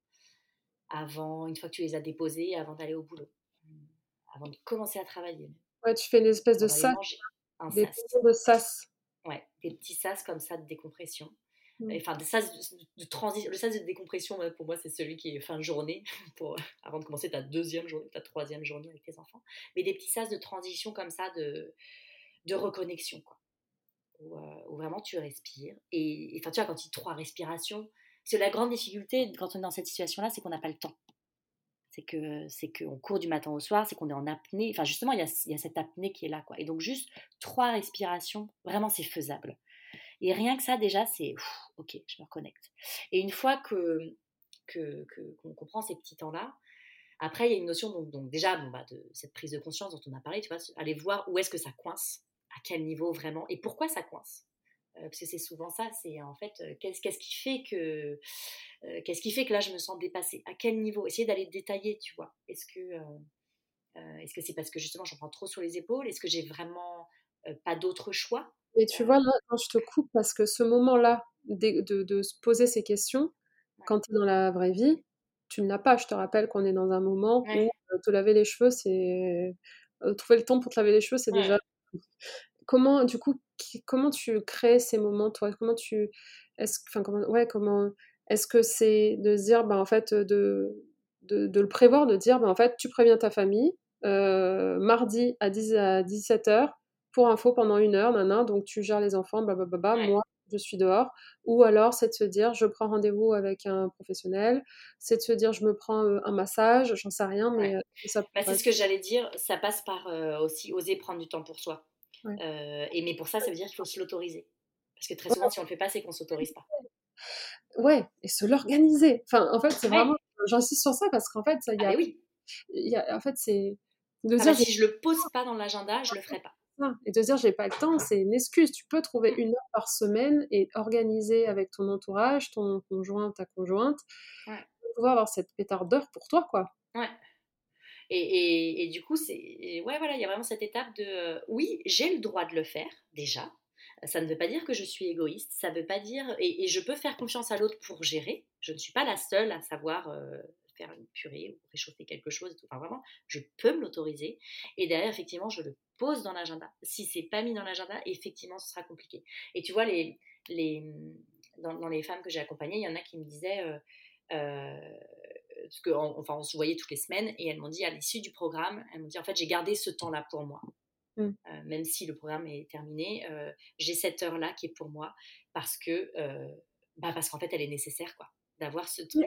avant, une fois que tu les as déposés, avant d'aller au boulot, euh, avant de commencer à travailler. Ouais, tu fais une espèce de sas. Un des sas. de sas. Ouais, des petits sas comme ça de décompression. Mmh. Enfin, des sas de, transition. Le sas de décompression, pour moi, c'est celui qui est fin de journée, pour, avant de commencer ta deuxième journée, ta troisième journée avec tes enfants. Mais des petits sas de transition comme ça, de, de reconnexion, quoi. Où, où vraiment tu respires. Et enfin, tu vois, quand il dit trois respirations, c'est la grande difficulté quand on est dans cette situation-là, c'est qu'on n'a pas le temps c'est que c'est qu'on court du matin au soir, c'est qu'on est en apnée. Enfin, justement, il y, a, y, a, cette apnée qui est là, quoi. Et donc, juste trois respirations, vraiment, c'est faisable. Et rien que ça, déjà, c'est ok, je me reconnecte. Et une fois que qu'on que, comprend ces petits temps-là, après, il y a une notion, donc, donc déjà, bon, bah, de cette prise de conscience dont on a parlé, tu vois, aller voir où est-ce que ça coince, à quel niveau vraiment, et pourquoi ça coince? Euh, parce que c'est souvent ça, c'est en fait, euh, qu'est-ce qui fait que euh, qu'est-ce qui fait que là je me sens dépassée? À quel niveau? Essayer d'aller détailler, tu vois. Est-ce que est-ce que c'est parce que justement j'en prends trop sur les épaules? Est-ce que j'ai vraiment pas d'autre choix? Et tu vois, là, quand je te coupe, parce que ce moment-là de, de, se poser ces questions, quand tu es dans la vraie vie, tu ne l'as pas. Je te rappelle qu'on est dans un moment où te laver les cheveux, c'est. trouver le temps pour te laver les cheveux, c'est déjà. Comment, du coup, comment tu crées ces moments, toi? Comment tu. Est-ce, enfin, comment, ouais, comment. Est-ce que c'est de se dire, bah, en fait, de, de, le prévoir, de dire, bah, en fait, tu préviens ta famille, euh, mardi à, 10, à 17h, pour info pendant une heure, nan, donc tu gères les enfants, bah, bah, bah moi, je suis dehors. Ou alors, c'est de se dire, je prends rendez-vous avec un professionnel, c'est de se dire, je me prends euh, un massage, j'en sais rien, mais euh, ça bah, C'est ce que j'allais dire, ça passe par aussi oser prendre du temps pour soi. Et mais pour ça, ça veut dire qu'il faut se l'autoriser. Parce que très souvent, si on le fait pas, c'est qu'on s'autorise pas ouais, et se l'organiser. Enfin, en fait, c'est vraiment, j'insiste sur ça parce qu'en fait, il y a, ah, oui. y a, en fait, c'est de ah, dire, bah, si je le pose pas dans l'agenda, je le ferai pas. Et de dire j'ai pas le temps, c'est une excuse. Tu peux trouver une heure par semaine et organiser avec ton entourage, ton conjoint, ta conjointe, ouais. pouvoir avoir cette pétardeur pour toi, quoi. Ouais. Et, du coup, c'est ouais, voilà, il y a vraiment cette étape de euh, oui, j'ai le droit de le faire déjà. Ça ne veut pas dire que je suis égoïste, ça veut pas dire et, je peux faire confiance à l'autre pour gérer. Je ne suis pas la seule à savoir euh, faire une purée ou réchauffer quelque chose. Enfin vraiment, je peux me l'autoriser et derrière effectivement je le pose dans l'agenda. Si c'est pas mis dans l'agenda, effectivement ce sera compliqué. Et tu vois les les dans, les femmes que j'ai accompagnées, il y en a qui me disaient euh, parce que enfin on se voyait toutes les semaines et elles m'ont dit à l'issue du programme, elles m'ont dit en fait j'ai gardé ce temps là pour moi. Mmh. Euh, même si le programme est terminé, euh, j'ai cette heure-là qui est pour moi parce que, euh, bah parce qu'en fait, elle est nécessaire, quoi. D'avoir ce truc.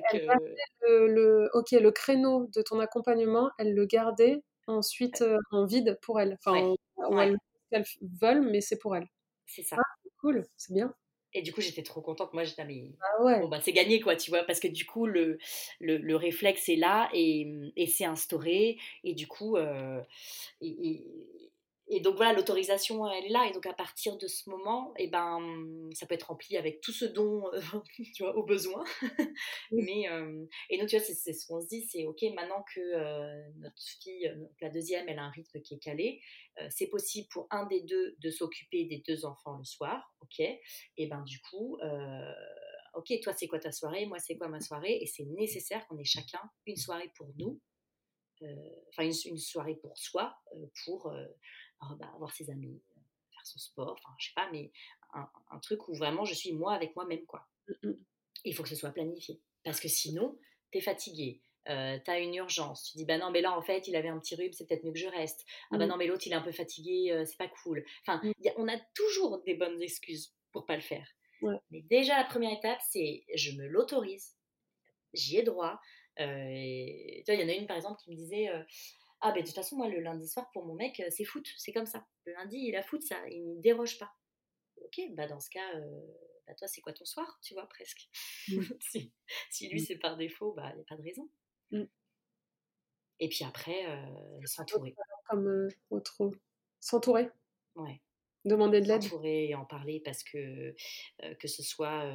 le, ok, le créneau de ton accompagnement, elle le gardait ensuite en vide pour elle. Enfin, ouais. elles veulent, mais c'est pour elle. C'est ça. Ah, cool, c'est bien. Et du coup, j'étais trop contente. Moi, j'étais, mais ah ouais. bon, bah, c'est gagné, quoi, tu vois, parce que du coup, le, le, le réflexe est là et, et c'est instauré. Et du coup, et, et donc voilà, l'autorisation, elle est là. Et donc à partir de ce moment, et eh ben, ça peut être rempli avec tout ce dont, euh, tu vois, au besoin. Mais, euh, et donc, tu vois, c'est ce qu'on se dit, c'est OK, maintenant que euh, notre fille, la deuxième, elle a un rythme qui est calé, c'est possible pour un des deux de s'occuper des deux enfants le soir. OK. Et ben du coup, OK, toi, c'est quoi ta soirée? Moi, c'est quoi ma soirée? Et c'est nécessaire qu'on ait chacun une soirée pour nous. Enfin, une, une, soirée pour soi, pour bah, voir ses amis, faire son sport, enfin, je sais pas, mais un, truc où vraiment je suis moi avec moi-même, quoi. Mmh, mmh. Il faut que ce soit planifié. Parce que sinon, tu es fatigué, euh, tu as une urgence, tu dis bah non mais là en fait il avait un petit rhume, c'est peut-être mieux que je reste. Ah bah mmh. non mais l'autre il est un peu fatigué, euh, c'est pas cool. Enfin, on a toujours des bonnes excuses pour pas le faire. Mais déjà la première étape c'est je me l'autorise, j'y ai droit. Euh, il y en a une par exemple qui me disait ah, ben de toute façon, moi, le lundi soir, pour mon mec, euh, c'est foot, c'est comme ça. Le lundi, il a foot, ça, il ne déroge pas. Ok, bah dans ce cas, euh, bah toi, c'est quoi ton soir, tu vois, presque? Mmh. si, lui, mmh. c'est par défaut, bah il n'y a pas de raison. Mmh. Et puis après, euh, s'entourer. Comme autre. S'entourer. Ouais. Demander de l'aide. S'entourer et en parler parce que, que ce soit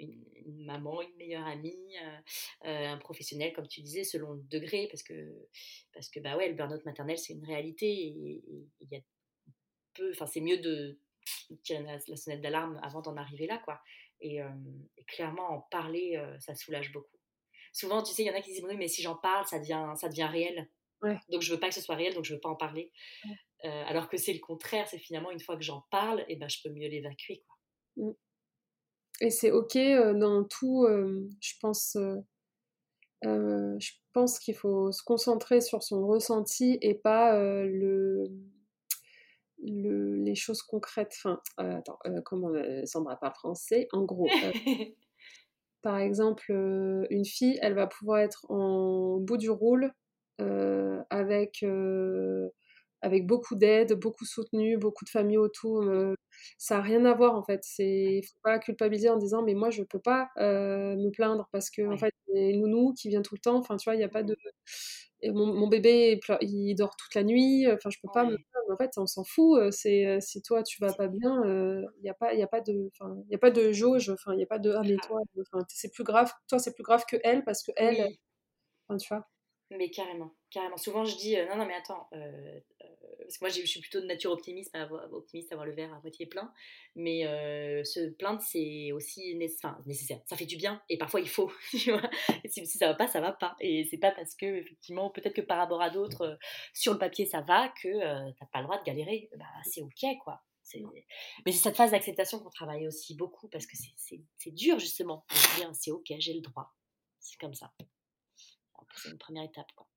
une, maman, une meilleure amie, euh, euh, un professionnel, comme tu disais, selon le degré, parce que, parce que bah ouais, le burn-out maternel, c'est une réalité et il y a peu, enfin, c'est mieux de tirer la, sonnette d'alarme avant d'en arriver là, quoi. Et, euh, clairement, en parler, ça soulage beaucoup. Souvent, tu sais, il y en a qui disent oui, mais si j'en parle, ça devient, ça devient réel. Donc je veux pas que ce soit réel, donc je veux pas en parler. alors que c'est le contraire, c'est finalement une fois que j'en parle, et ben, je peux mieux l'évacuer. Mmh. Et c'est ok dans tout, je pense. je pense qu'il faut se concentrer sur son ressenti et pas le, les choses concrètes. Enfin, attends, comment Sandra parle français En gros, par exemple, une fille, elle va pouvoir être en bout du rôle avec avec beaucoup d'aide, beaucoup soutenu, beaucoup de familles autour. Ça n'a rien à voir en fait. Il ne faut pas culpabiliser en disant mais moi je ne peux pas me plaindre parce que en fait c'est nounou qui vient tout le temps. Enfin tu vois il n'y a pas de mon, bébé il dort toute la nuit. Enfin je peux pas me plaindre. En fait on s'en fout. C'est si toi tu vas pas bien, il n'y a pas il a pas de il y a pas de jauge. Enfin il n'y a pas de ah mais toi c'est plus grave. Toi c'est plus grave que elle parce que elle. Enfin tu vois. Mais carrément, carrément. Souvent, je dis non, non, mais attends, parce que moi je suis plutôt de nature optimiste, optimiste, avoir le verre à moitié plein, mais euh, se plaindre c'est aussi nécessaire, ça fait du bien et parfois il faut, tu vois. Si, ça va pas, ça va pas, et c'est pas parce que effectivement peut-être que par rapport à d'autres euh, sur le papier ça va que euh, t'as pas le droit de galérer, bah, c'est ok quoi. Mais c'est cette phase d'acceptation qu'on travaille aussi beaucoup parce que c'est dur justement c'est ok, j'ai le droit, c'est comme ça. C'est une première étape quoi.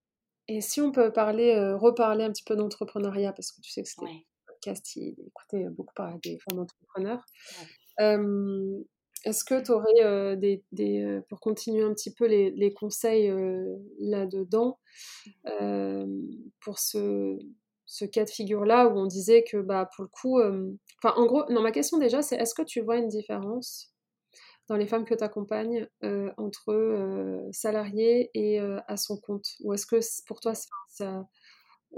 Et si on peut parler, euh, reparler un petit peu d'entrepreneuriat, parce que tu sais que c'était un podcast, il écoutait beaucoup par des femmes entrepreneurs. Est-ce que tu aurais euh, des, des pour continuer un petit peu les, les conseils là-dedans, mmh. pour ce, ce cas de figure-là où on disait que bah, pour le coup, enfin en gros, non, ma question déjà, c'est est-ce que tu vois une différence dans les femmes que tu accompagnes euh, entre euh, salariés et euh, à son compte? Ou est-ce que pour toi, ça,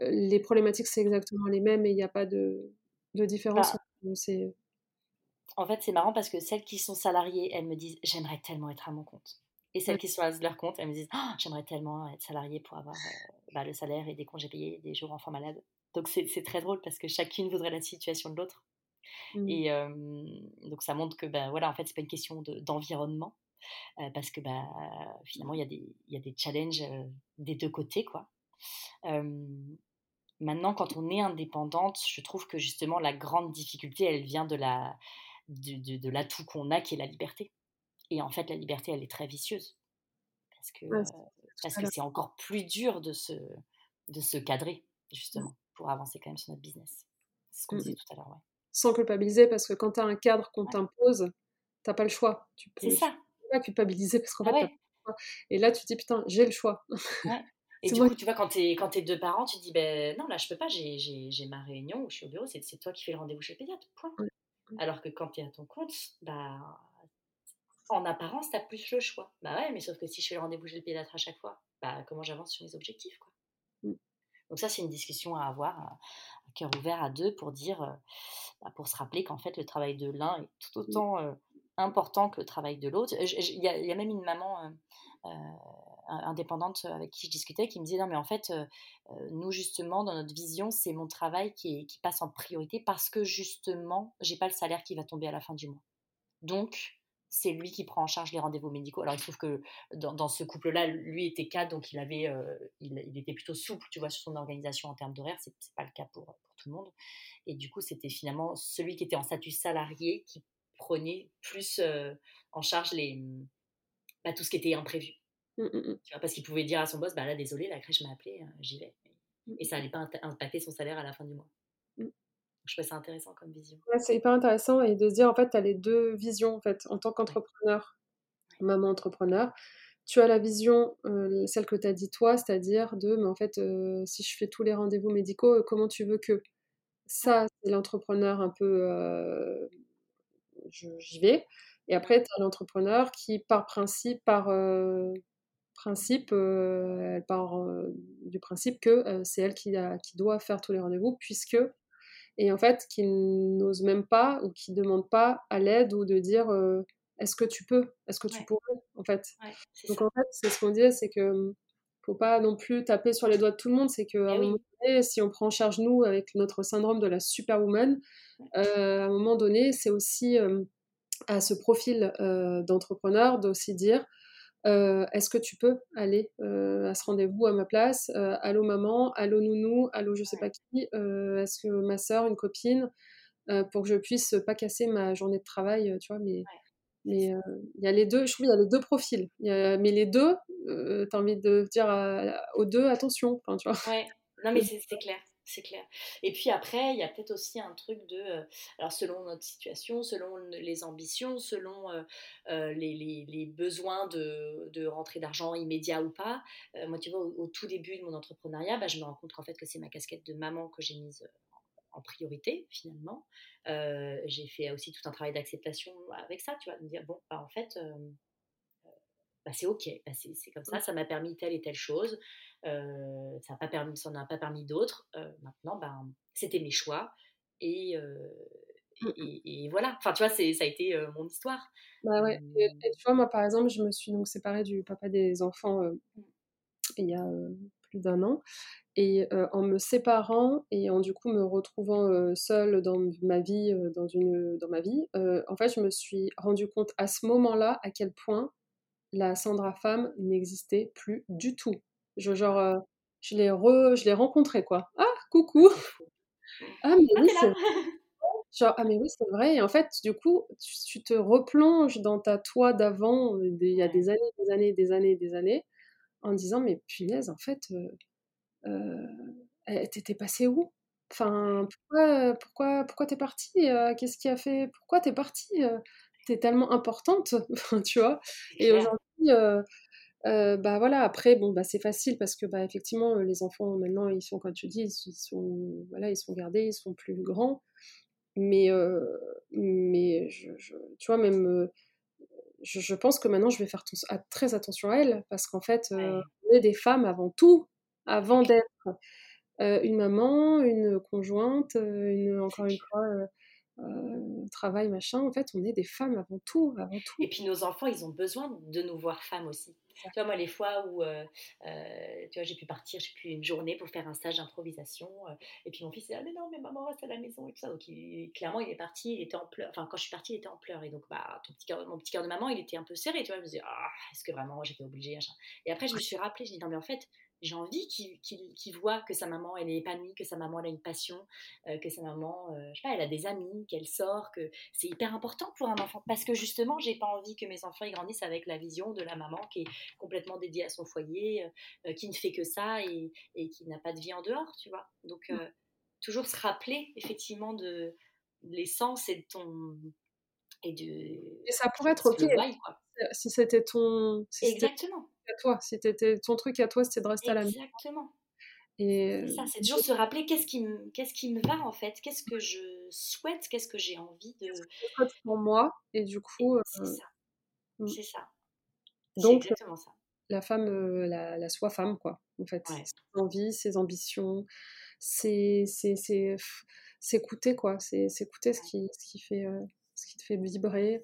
les problématiques, c'est exactement les mêmes et il n'y a pas de, de différence bah En fait, c'est marrant parce que celles qui sont salariées, elles me disent j'aimerais tellement être à mon compte. Et celles qui sont à leur compte, elles me disent «Oh, j'aimerais tellement être salariée pour avoir bah, le salaire et des congés payés, des jours enfants malades. Donc c'est très drôle parce que chacune voudrait la situation de l'autre. Mmh. Et donc ça montre que ben voilà, en fait, c'est pas une question d'environnement. parce que bah, finalement, il y, a des, y a des challenges des deux côtés. Quoi. maintenant, quand on est indépendante, je trouve que justement, la grande difficulté, elle vient de la de, de, l'atout qu'on a, qui est la liberté. Et en fait, la liberté, elle est très vicieuse. Parce que parce que c'est encore plus dur de se, de se cadrer, mmh. justement, pour avancer quand même sur notre business. C'est ce qu'on mmh disait tout à l'heure, ouais sans culpabiliser parce que quand tu as un cadre qu'on t'impose, tu pas le choix. Tu peux, ça. peux pas culpabiliser parce qu'en fait, pas le choix. Et là, tu te dis, putain, j'ai le choix. Et du coup, tu vois, quand tu es, es, deux parents, tu te dis, ben non, là, je peux pas, j'ai ma réunion ou je suis au bureau, c'est toi qui fais le rendez-vous chez le pédiatre, point. Alors que quand tu es à ton compte, bah, en apparence, tu as plus le choix. Bah ouais, mais sauf que si je fais le rendez-vous chez le pédiatre à chaque fois, bah, comment j'avance sur mes objectifs, quoi. Donc ça, c'est une discussion à avoir, à cœur ouvert à deux, pour dire, bah, pour se rappeler qu'en fait, le travail de l'un est tout mmh. autant important que le travail de l'autre. Il y, a même une maman indépendante avec qui je discutais qui me disait non mais en fait nous justement dans notre vision c'est mon travail qui, qui, passe en priorité parce que justement j'ai pas le salaire qui va tomber à la fin du mois donc c'est lui qui prend en charge les rendez-vous médicaux. Alors, il se trouve que dans, ce couple-là, lui était cadre, donc il, avait, euh, il, était plutôt souple, tu vois, sur son organisation en termes d'horaire. C'est pas le cas pour, tout le monde. Et du coup, c'était finalement celui qui était en statut salarié qui prenait plus euh, en charge les, bah, tout ce qui était imprévu. Mmh, mmh, mmh. Tu vois, parce qu'il pouvait dire à son boss, bah là, désolé, la crèche m'a appelé, euh, j'y vais. Et ça n'allait pas impacter son salaire à la fin du mois je trouve ça intéressant comme vision. c'est hyper intéressant et de se dire en fait, tu as les deux visions en fait, en tant qu'entrepreneur, maman entrepreneur. Tu as la vision, euh, celle que tu as dit toi, c'est-à-dire de, mais en fait, euh, si je fais tous les rendez-vous médicaux, comment tu veux que Ça, c'est l'entrepreneur un peu, j'y vais. Et après, tu as l'entrepreneur qui, par principe, par principe, elle part du principe que c'est elle qui, a, qui doit faire tous les rendez-vous, puisque et en fait qui n'osent même pas ou qui ne demandent pas à l'aide ou de dire est-ce que tu peux, est-ce que tu pourrais? en fait. Donc en fait c'est ce qu'on dit, c'est que mmh, faut pas non plus taper sur les doigts de tout le monde, c'est qu'à un moment donné, si on prend en charge nous avec notre syndrome de la superwoman, à un moment donné c'est aussi à ce profil d'entrepreneur d'aussi dire Est-ce que tu peux aller à ce rendez-vous à ma place Allô maman, allô nounou, allô je sais pas qui Est-ce que ma soeur, une copine pour que je puisse pas casser ma journée de travail, tu vois, mais mais il y a les deux, je trouve, il y a les deux profils. mais les deux, tu as envie de dire aux deux, attention, tu vois. Ouais, non mais c'est clair c'est clair. Et puis après, il y a peut-être aussi un truc de, euh, alors selon notre situation, selon les ambitions, selon euh, euh, les, besoins de, de rentrée d'argent immédiat ou pas. moi, tu vois, au, tout début de mon entrepreneuriat, bah, je me rends compte qu'en fait que c'est ma casquette de maman que j'ai mise en priorité finalement. j'ai fait aussi tout un travail d'acceptation avec ça, tu vois, de me dire bon, bah, en fait, bah, c'est ok, bah, c'est comme ça, ça m'a permis telle et telle chose, euh, ça n'a pas n'en a pas permis d'autres. Euh, maintenant, ben, c'était mes choix et, euh, mmh. et, voilà. Enfin, tu vois, ça a été mon histoire. Bah ouais. Et, tu vois, moi, par exemple, je me suis donc séparée du papa des enfants mmh. il y a plus d'un an. Et en me séparant et en du coup me retrouvant seule dans ma vie, dans, une, dans ma vie, en fait, je me suis rendu compte à ce moment-là à quel point la Sandra femme n'existait plus du tout. Je, genre, euh, je l'ai re, je l'ai rencontré quoi. Ah, coucou. Ah mais ah, oui, c'est genre ah mais oui c'est vrai. Et en fait, du coup, tu, te replonges dans ta toi d'avant, il y a des années, des années, des années, des années, en disant mais punaise, en fait, euh, euh t'étais passé où? Enfin, pourquoi, pourquoi, pourquoi t'es partie? Qu'est-ce qui a fait? Pourquoi t'es partie? Tellement importante, tu vois. Et aujourd'hui, bah voilà, après, bon, bah, c'est facile parce que bah, effectivement, les enfants maintenant, ils sont, comme tu dis, ils sont, voilà, ils sont gardés, ils sont plus grands. Mais, mais je, tu vois, même, je, pense que maintenant, je vais faire très attention à elles parce qu'en fait, on est des femmes avant tout, avant d'être une maman, une conjointe, une, encore une fois euh, travail, machin. En fait, on est des femmes avant tout, avant tout. Et puis nos enfants, ils ont besoin de nous voir femmes aussi. Tu vois, moi, les fois où euh, euh, tu vois, j'ai pu partir, j'ai pu une journée pour faire un stage d'improvisation, et puis mon fils, il ah, mais non, mais maman reste à la maison, et tout ça. Donc, clairement, il est parti, il était en pleurs. Enfin, quand je suis partie, il était en pleurs. Et donc, bah, ton petit mon petit cœur de maman, il était un peu serré, tu vois. Je me disais, ah, est-ce que vraiment j'étais obligée Et après, je me suis rappelé, je dis, non, mais en fait, j'ai envie qu'il voit que sa maman elle est épanouie, que sa maman elle a une passion, euh, que sa maman, euh, je sais pas, elle a des amis, qu'elle sort, que c'est hyper important pour un enfant parce que justement j'ai pas envie que mes enfants ils grandissent avec la vision de la maman qui est complètement dédiée à son foyer, euh, qui ne fait que ça et, et qui n'a pas de vie en dehors, tu vois. Donc mmh. toujours se rappeler effectivement de, l'essence et de ton et de et ça pourrait être ok si c'était ton exactement à toi. Si étais, ton truc à toi, c'était de rester à la maison. Exactement. Et c'est ça, c'est toujours se rappeler qu'est-ce qui, me, qu'est-ce qui me va en fait, qu'est-ce que je souhaite, qu'est-ce que j'ai envie de. Qu'est-ce pour moi? Et du coup. C'est euh, ça. C'est ça. Donc, exactement ça. La femme, euh, la, la soi femme, quoi, en fait. Ses envies, ses ambitions, c'est s'écouter, quoi. C'est s'écouter ce, qui, ce, qui fait, euh, ce qui te fait vibrer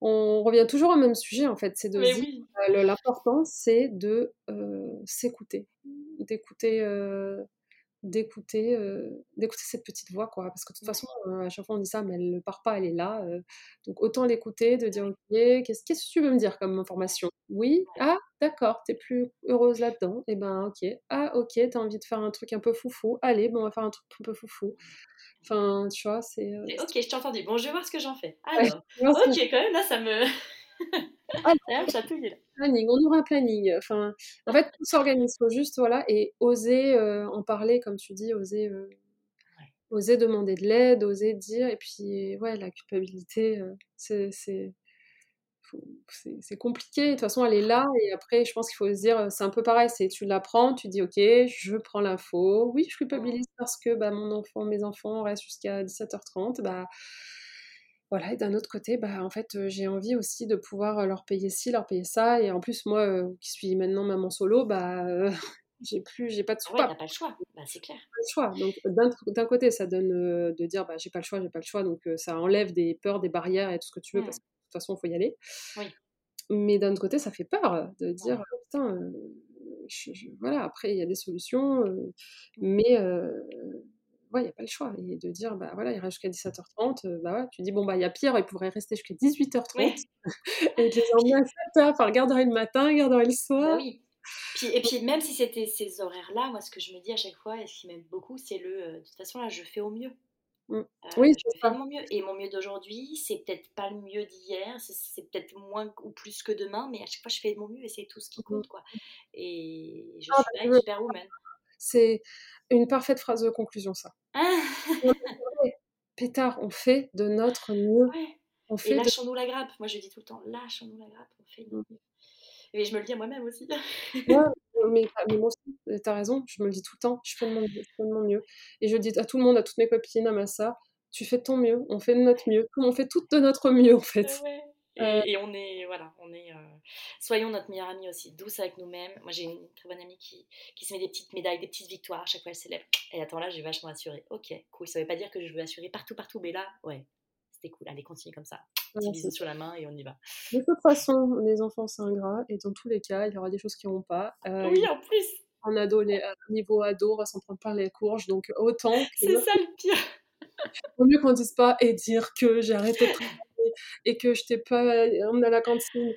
on revient toujours au même sujet en fait, c'est de euh, l'important c'est de euh, s'écouter, d'écouter, euh, d'écouter, d'écouter cette petite voix quoi, parce que de toute façon à chaque fois on dit ça, mais elle ne part pas, elle est là, donc autant l'écouter, de dire ok, qu'est-ce, qu'est-ce que tu veux me dire comme information? Oui, ah d'accord, t'es plus heureuse là-dedans, et eh ben ok, ah ok, t'as envie de faire un truc un peu foufou, allez, bon on va faire un truc un peu foufou. Enfin, tu vois, c'est. Euh, ok, je t'ai entendu. Bon, je vais voir ce que j'en fais. Alors, ok, quand même, là, ça me. ah, là. Planning, on aura un planning. Enfin, en fait, tout s'organise. faut juste, voilà, et oser euh, en parler, comme tu dis, oser. Euh, oser demander de l'aide, oser dire, et puis, ouais, la culpabilité, c'est c'est compliqué. De toute façon, elle est là. Et après, je pense qu'il faut se dire, c'est un peu pareil. C'est tu l'apprends, tu dis, ok, je prends l'info. Oui, je culpabilise parce que bah, mon enfant, mes enfants restent jusqu'à 17h30. Bah, voilà. Et d'un autre côté, bah, en fait, j'ai envie aussi de pouvoir leur payer ci, leur payer ça. Et en plus, moi, qui suis maintenant maman solo, bah, j'ai plus, j'ai pas de choix. Ouais, pas le choix, bah, c'est clair. Pas le choix. Donc d'un côté, ça donne de dire, bah, j'ai pas le choix, j'ai pas le choix. Donc ça enlève des peurs, des barrières et tout ce que tu veux, mmh. parce que toute façon, il faut y aller. Mais d'un autre côté, ça fait peur de dire, putain, voilà, après, il y a des solutions, mais ouais, il n'y a pas le choix. Et de dire, bah voilà, il reste jusqu'à 17h30, bah ouais, tu dis, bon, bah il y a pire, il pourrait rester jusqu'à 18h30. et tu les emmener à 7h, enfin, garderait le matin, garderait le soir. Bah oui. Puis, et puis même si c'était ces horaires-là, moi ce que je me dis à chaque fois, et ce qui m'aide beaucoup, c'est le, de toute façon là, je fais au mieux. Mmh. Euh, oui, je fais mon mieux. Et mon mieux d'aujourd'hui, c'est peut-être pas le mieux d'hier, c'est peut-être moins ou plus que demain, mais à chaque fois, je fais mon mieux et c'est tout ce qui compte, quoi. Et je ah, suis pas une superwoman. C'est une parfaite phrase de conclusion, ça. Ah Pétard, on fait de notre mieux. On fait et lâchons-nous la grappe. Moi, je dis tout le temps, lâchons-nous la grappe, on fait de notre mmh. mieux. Et je me le dis à moi-même aussi. mais, moi aussi, t'as raison, je me le dis tout le temps, je fais de mon mieux, je fais de mon mieux. Et je dis à tout le monde, à toutes mes copines, à ma soeur, tu fais de ton mieux, on fait de notre mieux, on fait tout de notre mieux en fait. Euh. Et, on est, voilà, on est, euh, soyons notre meilleure amie aussi, douce avec nous-mêmes. Moi, j'ai une très bonne amie qui, qui se met des petites médailles, des petites victoires à chaque fois elle s'élève. Et attends, là, j'ai vachement assuré. Ok, cool. Ça veut pas dire que je veux assurer partout, partout, mais là, ouais, c'était cool. Allez, continue comme ça. Petit bisou sur la main et on y va. De toute façon, les enfants, c'est ingrat. Et dans tous les cas, il y aura des choses qui n'ont pas. Euh, oui, en plus. En ado, les, niveau ado, on va s'en prendre plein les courges. Donc, autant. C'est ça le pire. Vaut mieux qu'on dise pas et dire que j'ai arrêté de travailler et que je t'ai pas emmené à la cantine.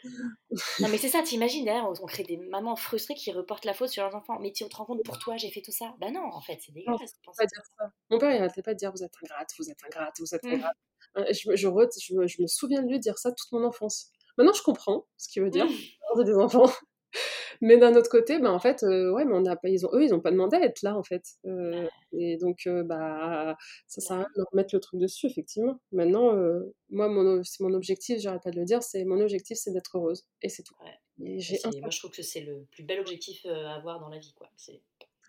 non, mais c'est ça, t'imagines, derrière, on crée des mamans frustrées qui reportent la faute sur leurs enfants. Mais tu te rends compte, pour toi, j'ai fait tout ça? Bah non, en fait, c'est dégueulasse. pas dire ça. Mon père, il n'arrêtait pas de dire vous êtes ingrate, vous êtes ingrate, vous êtes mmh. ingrate. Euh, je, je, je, me souviens de lui dire ça toute mon enfance. Maintenant, je comprends ce qu'il veut dire. Mmh. des enfants. Mais d'un autre côté, bah, en fait, euh, ouais, mais on a pas, ils ont, eux, ils n'ont pas demandé à être là, en fait. Euh, et donc, bah, ça sert à rien de leur mettre le truc dessus, effectivement. Maintenant, moi, mon, c'est mon objectif, j'arrête pas de le dire, c'est mon objectif, c'est d'être heureuse. Et c'est tout. Et j'ai moi, je trouve que c'est le plus bel objectif à avoir dans la vie, quoi. C'est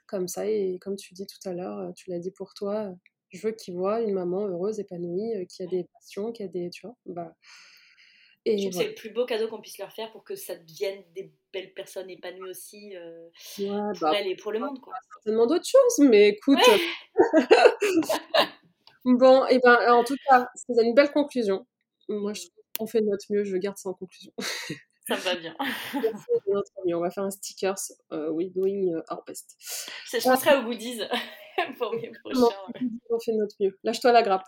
comme ça, et comme tu dis tout à l'heure, tu l'as dit pour toi, je veux qu'ils voient une maman heureuse, épanouie, euh, qui a des passions, qui a des. Tu vois, bah. Et je trouve que c'est le plus beau cadeau qu'on puisse leur faire pour que ça devienne des belles personnes épanouies aussi euh, pour bah, elle et pour le monde. Quoi. Certainement d'autres choses, mais écoute. bon, et ben en tout cas, c'est une belle conclusion. Moi, je trouve qu'on fait de notre mieux, je garde ça en conclusion. Ça me va bien. On va faire un stickers uh, We Doing Our Best. Je passerai au goodies pour mes prochains. On fait notre mieux. Lâche-toi la grappe.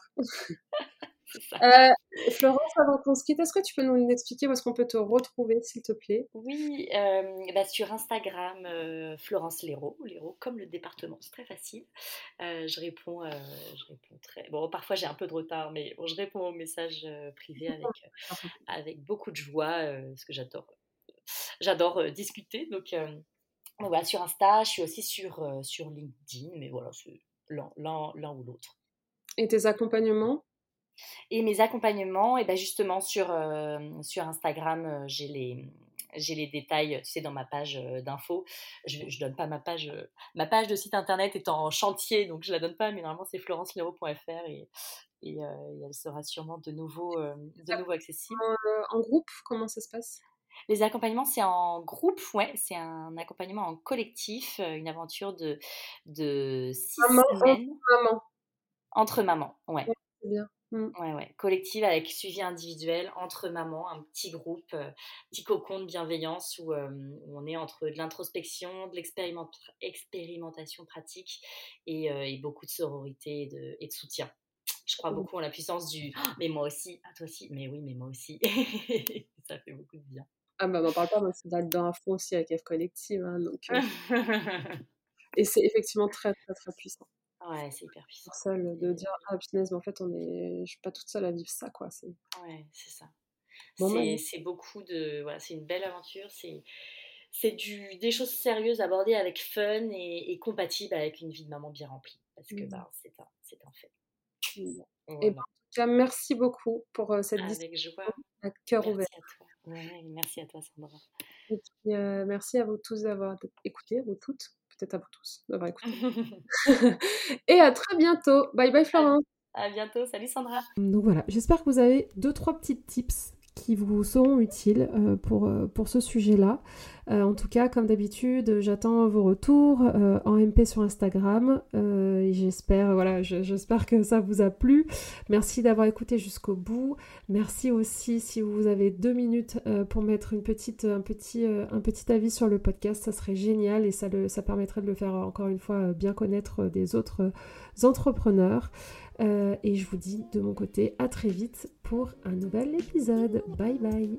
Euh, Florence, avant qu'on se quitte, est-ce que tu peux nous expliquer où est-ce qu'on peut te retrouver, s'il te plaît? Oui, euh, bah sur Instagram, euh, Florence Léraud, Léraud comme le département, c'est très facile. je, réponds, je réponds très... Bon, parfois j'ai un peu de retard, mais bon, je réponds aux messages privés avec, avec beaucoup de joie, parce que j'adore, j'adore discuter. Donc, voilà, sur Insta, je suis aussi sur, sur LinkedIn, mais voilà, c'est l'un ou l'autre. Et tes accompagnements? Et mes accompagnements, et ben justement sur, euh, sur Instagram, euh, j'ai les, j'ai les détails, tu sais, dans ma page euh, d'info. Je ne donne pas ma page. ma page de site internet est en chantier, donc je la donne pas, mais normalement c'est florencelero.fr et, et, elle sera sûrement de nouveau, de nouveau accessible. En, groupe, comment ça se passe? Les accompagnements, c'est en groupe, ouais, c'est un accompagnement en collectif, une aventure de, de six semaines. Entre mamans. Entre mamans, ouais. bien. Mmh. Ouais, ouais. Collective avec suivi individuel entre mamans, un petit groupe, euh, petit cocon de bienveillance où, on est entre de l'introspection, de l'expérimentation pratique et, euh, et, beaucoup de sororité et de, et de soutien. Je crois mmh. beaucoup en la puissance du «Ah, mais moi aussi, à ah, toi aussi, mais oui, mais moi aussi. ça fait beaucoup de bien. Ah bah, m'en parle pas, moi, c'est là-dedans à fond aussi avec F Collective. Hein, donc, euh et c'est effectivement très, très, très puissant. Ouais, c'est hyper puissant. Seul de dire ah punaise, mais en fait on est, je suis pas toute seule à vivre ça quoi. C'est. Ouais, c'est ça. Bon, c'est beaucoup de, voilà, c'est une belle aventure. C'est c'est du des choses sérieuses abordées avec fun et, et compatibles avec une vie de maman bien remplie parce que mmh. bah, c'est un c'est un fait. Mmh. Et ben, en tout cas, merci beaucoup pour euh, cette discussion. Avec joie. À cœur ouvert. À toi. Ouais, merci à toi Sandra. Et puis, euh, merci à vous tous d'avoir écouté, vous toutes peut-être à vous tous d'avoir écouté. et à très bientôt. Bye bye Florence. À bientôt. Salut Sandra. Donc voilà, j'espère que vous avez deux trois petites tips qui vous seront utiles euh, pour, euh, pour ce sujet-là. Euh, en tout cas, comme d'habitude, j'attends vos retours en MP sur Instagram. j'espère, voilà, j'espère que ça vous a plu. Merci d'avoir écouté jusqu'au bout. Merci aussi si vous avez deux minutes pour mettre une petite, un, petit, un petit avis sur le podcast. Ça serait génial et ça, le, ça permettrait de le faire encore une fois bien connaître des autres entrepreneurs. Euh, et je vous dis de mon côté à très vite pour un nouvel épisode. Bye bye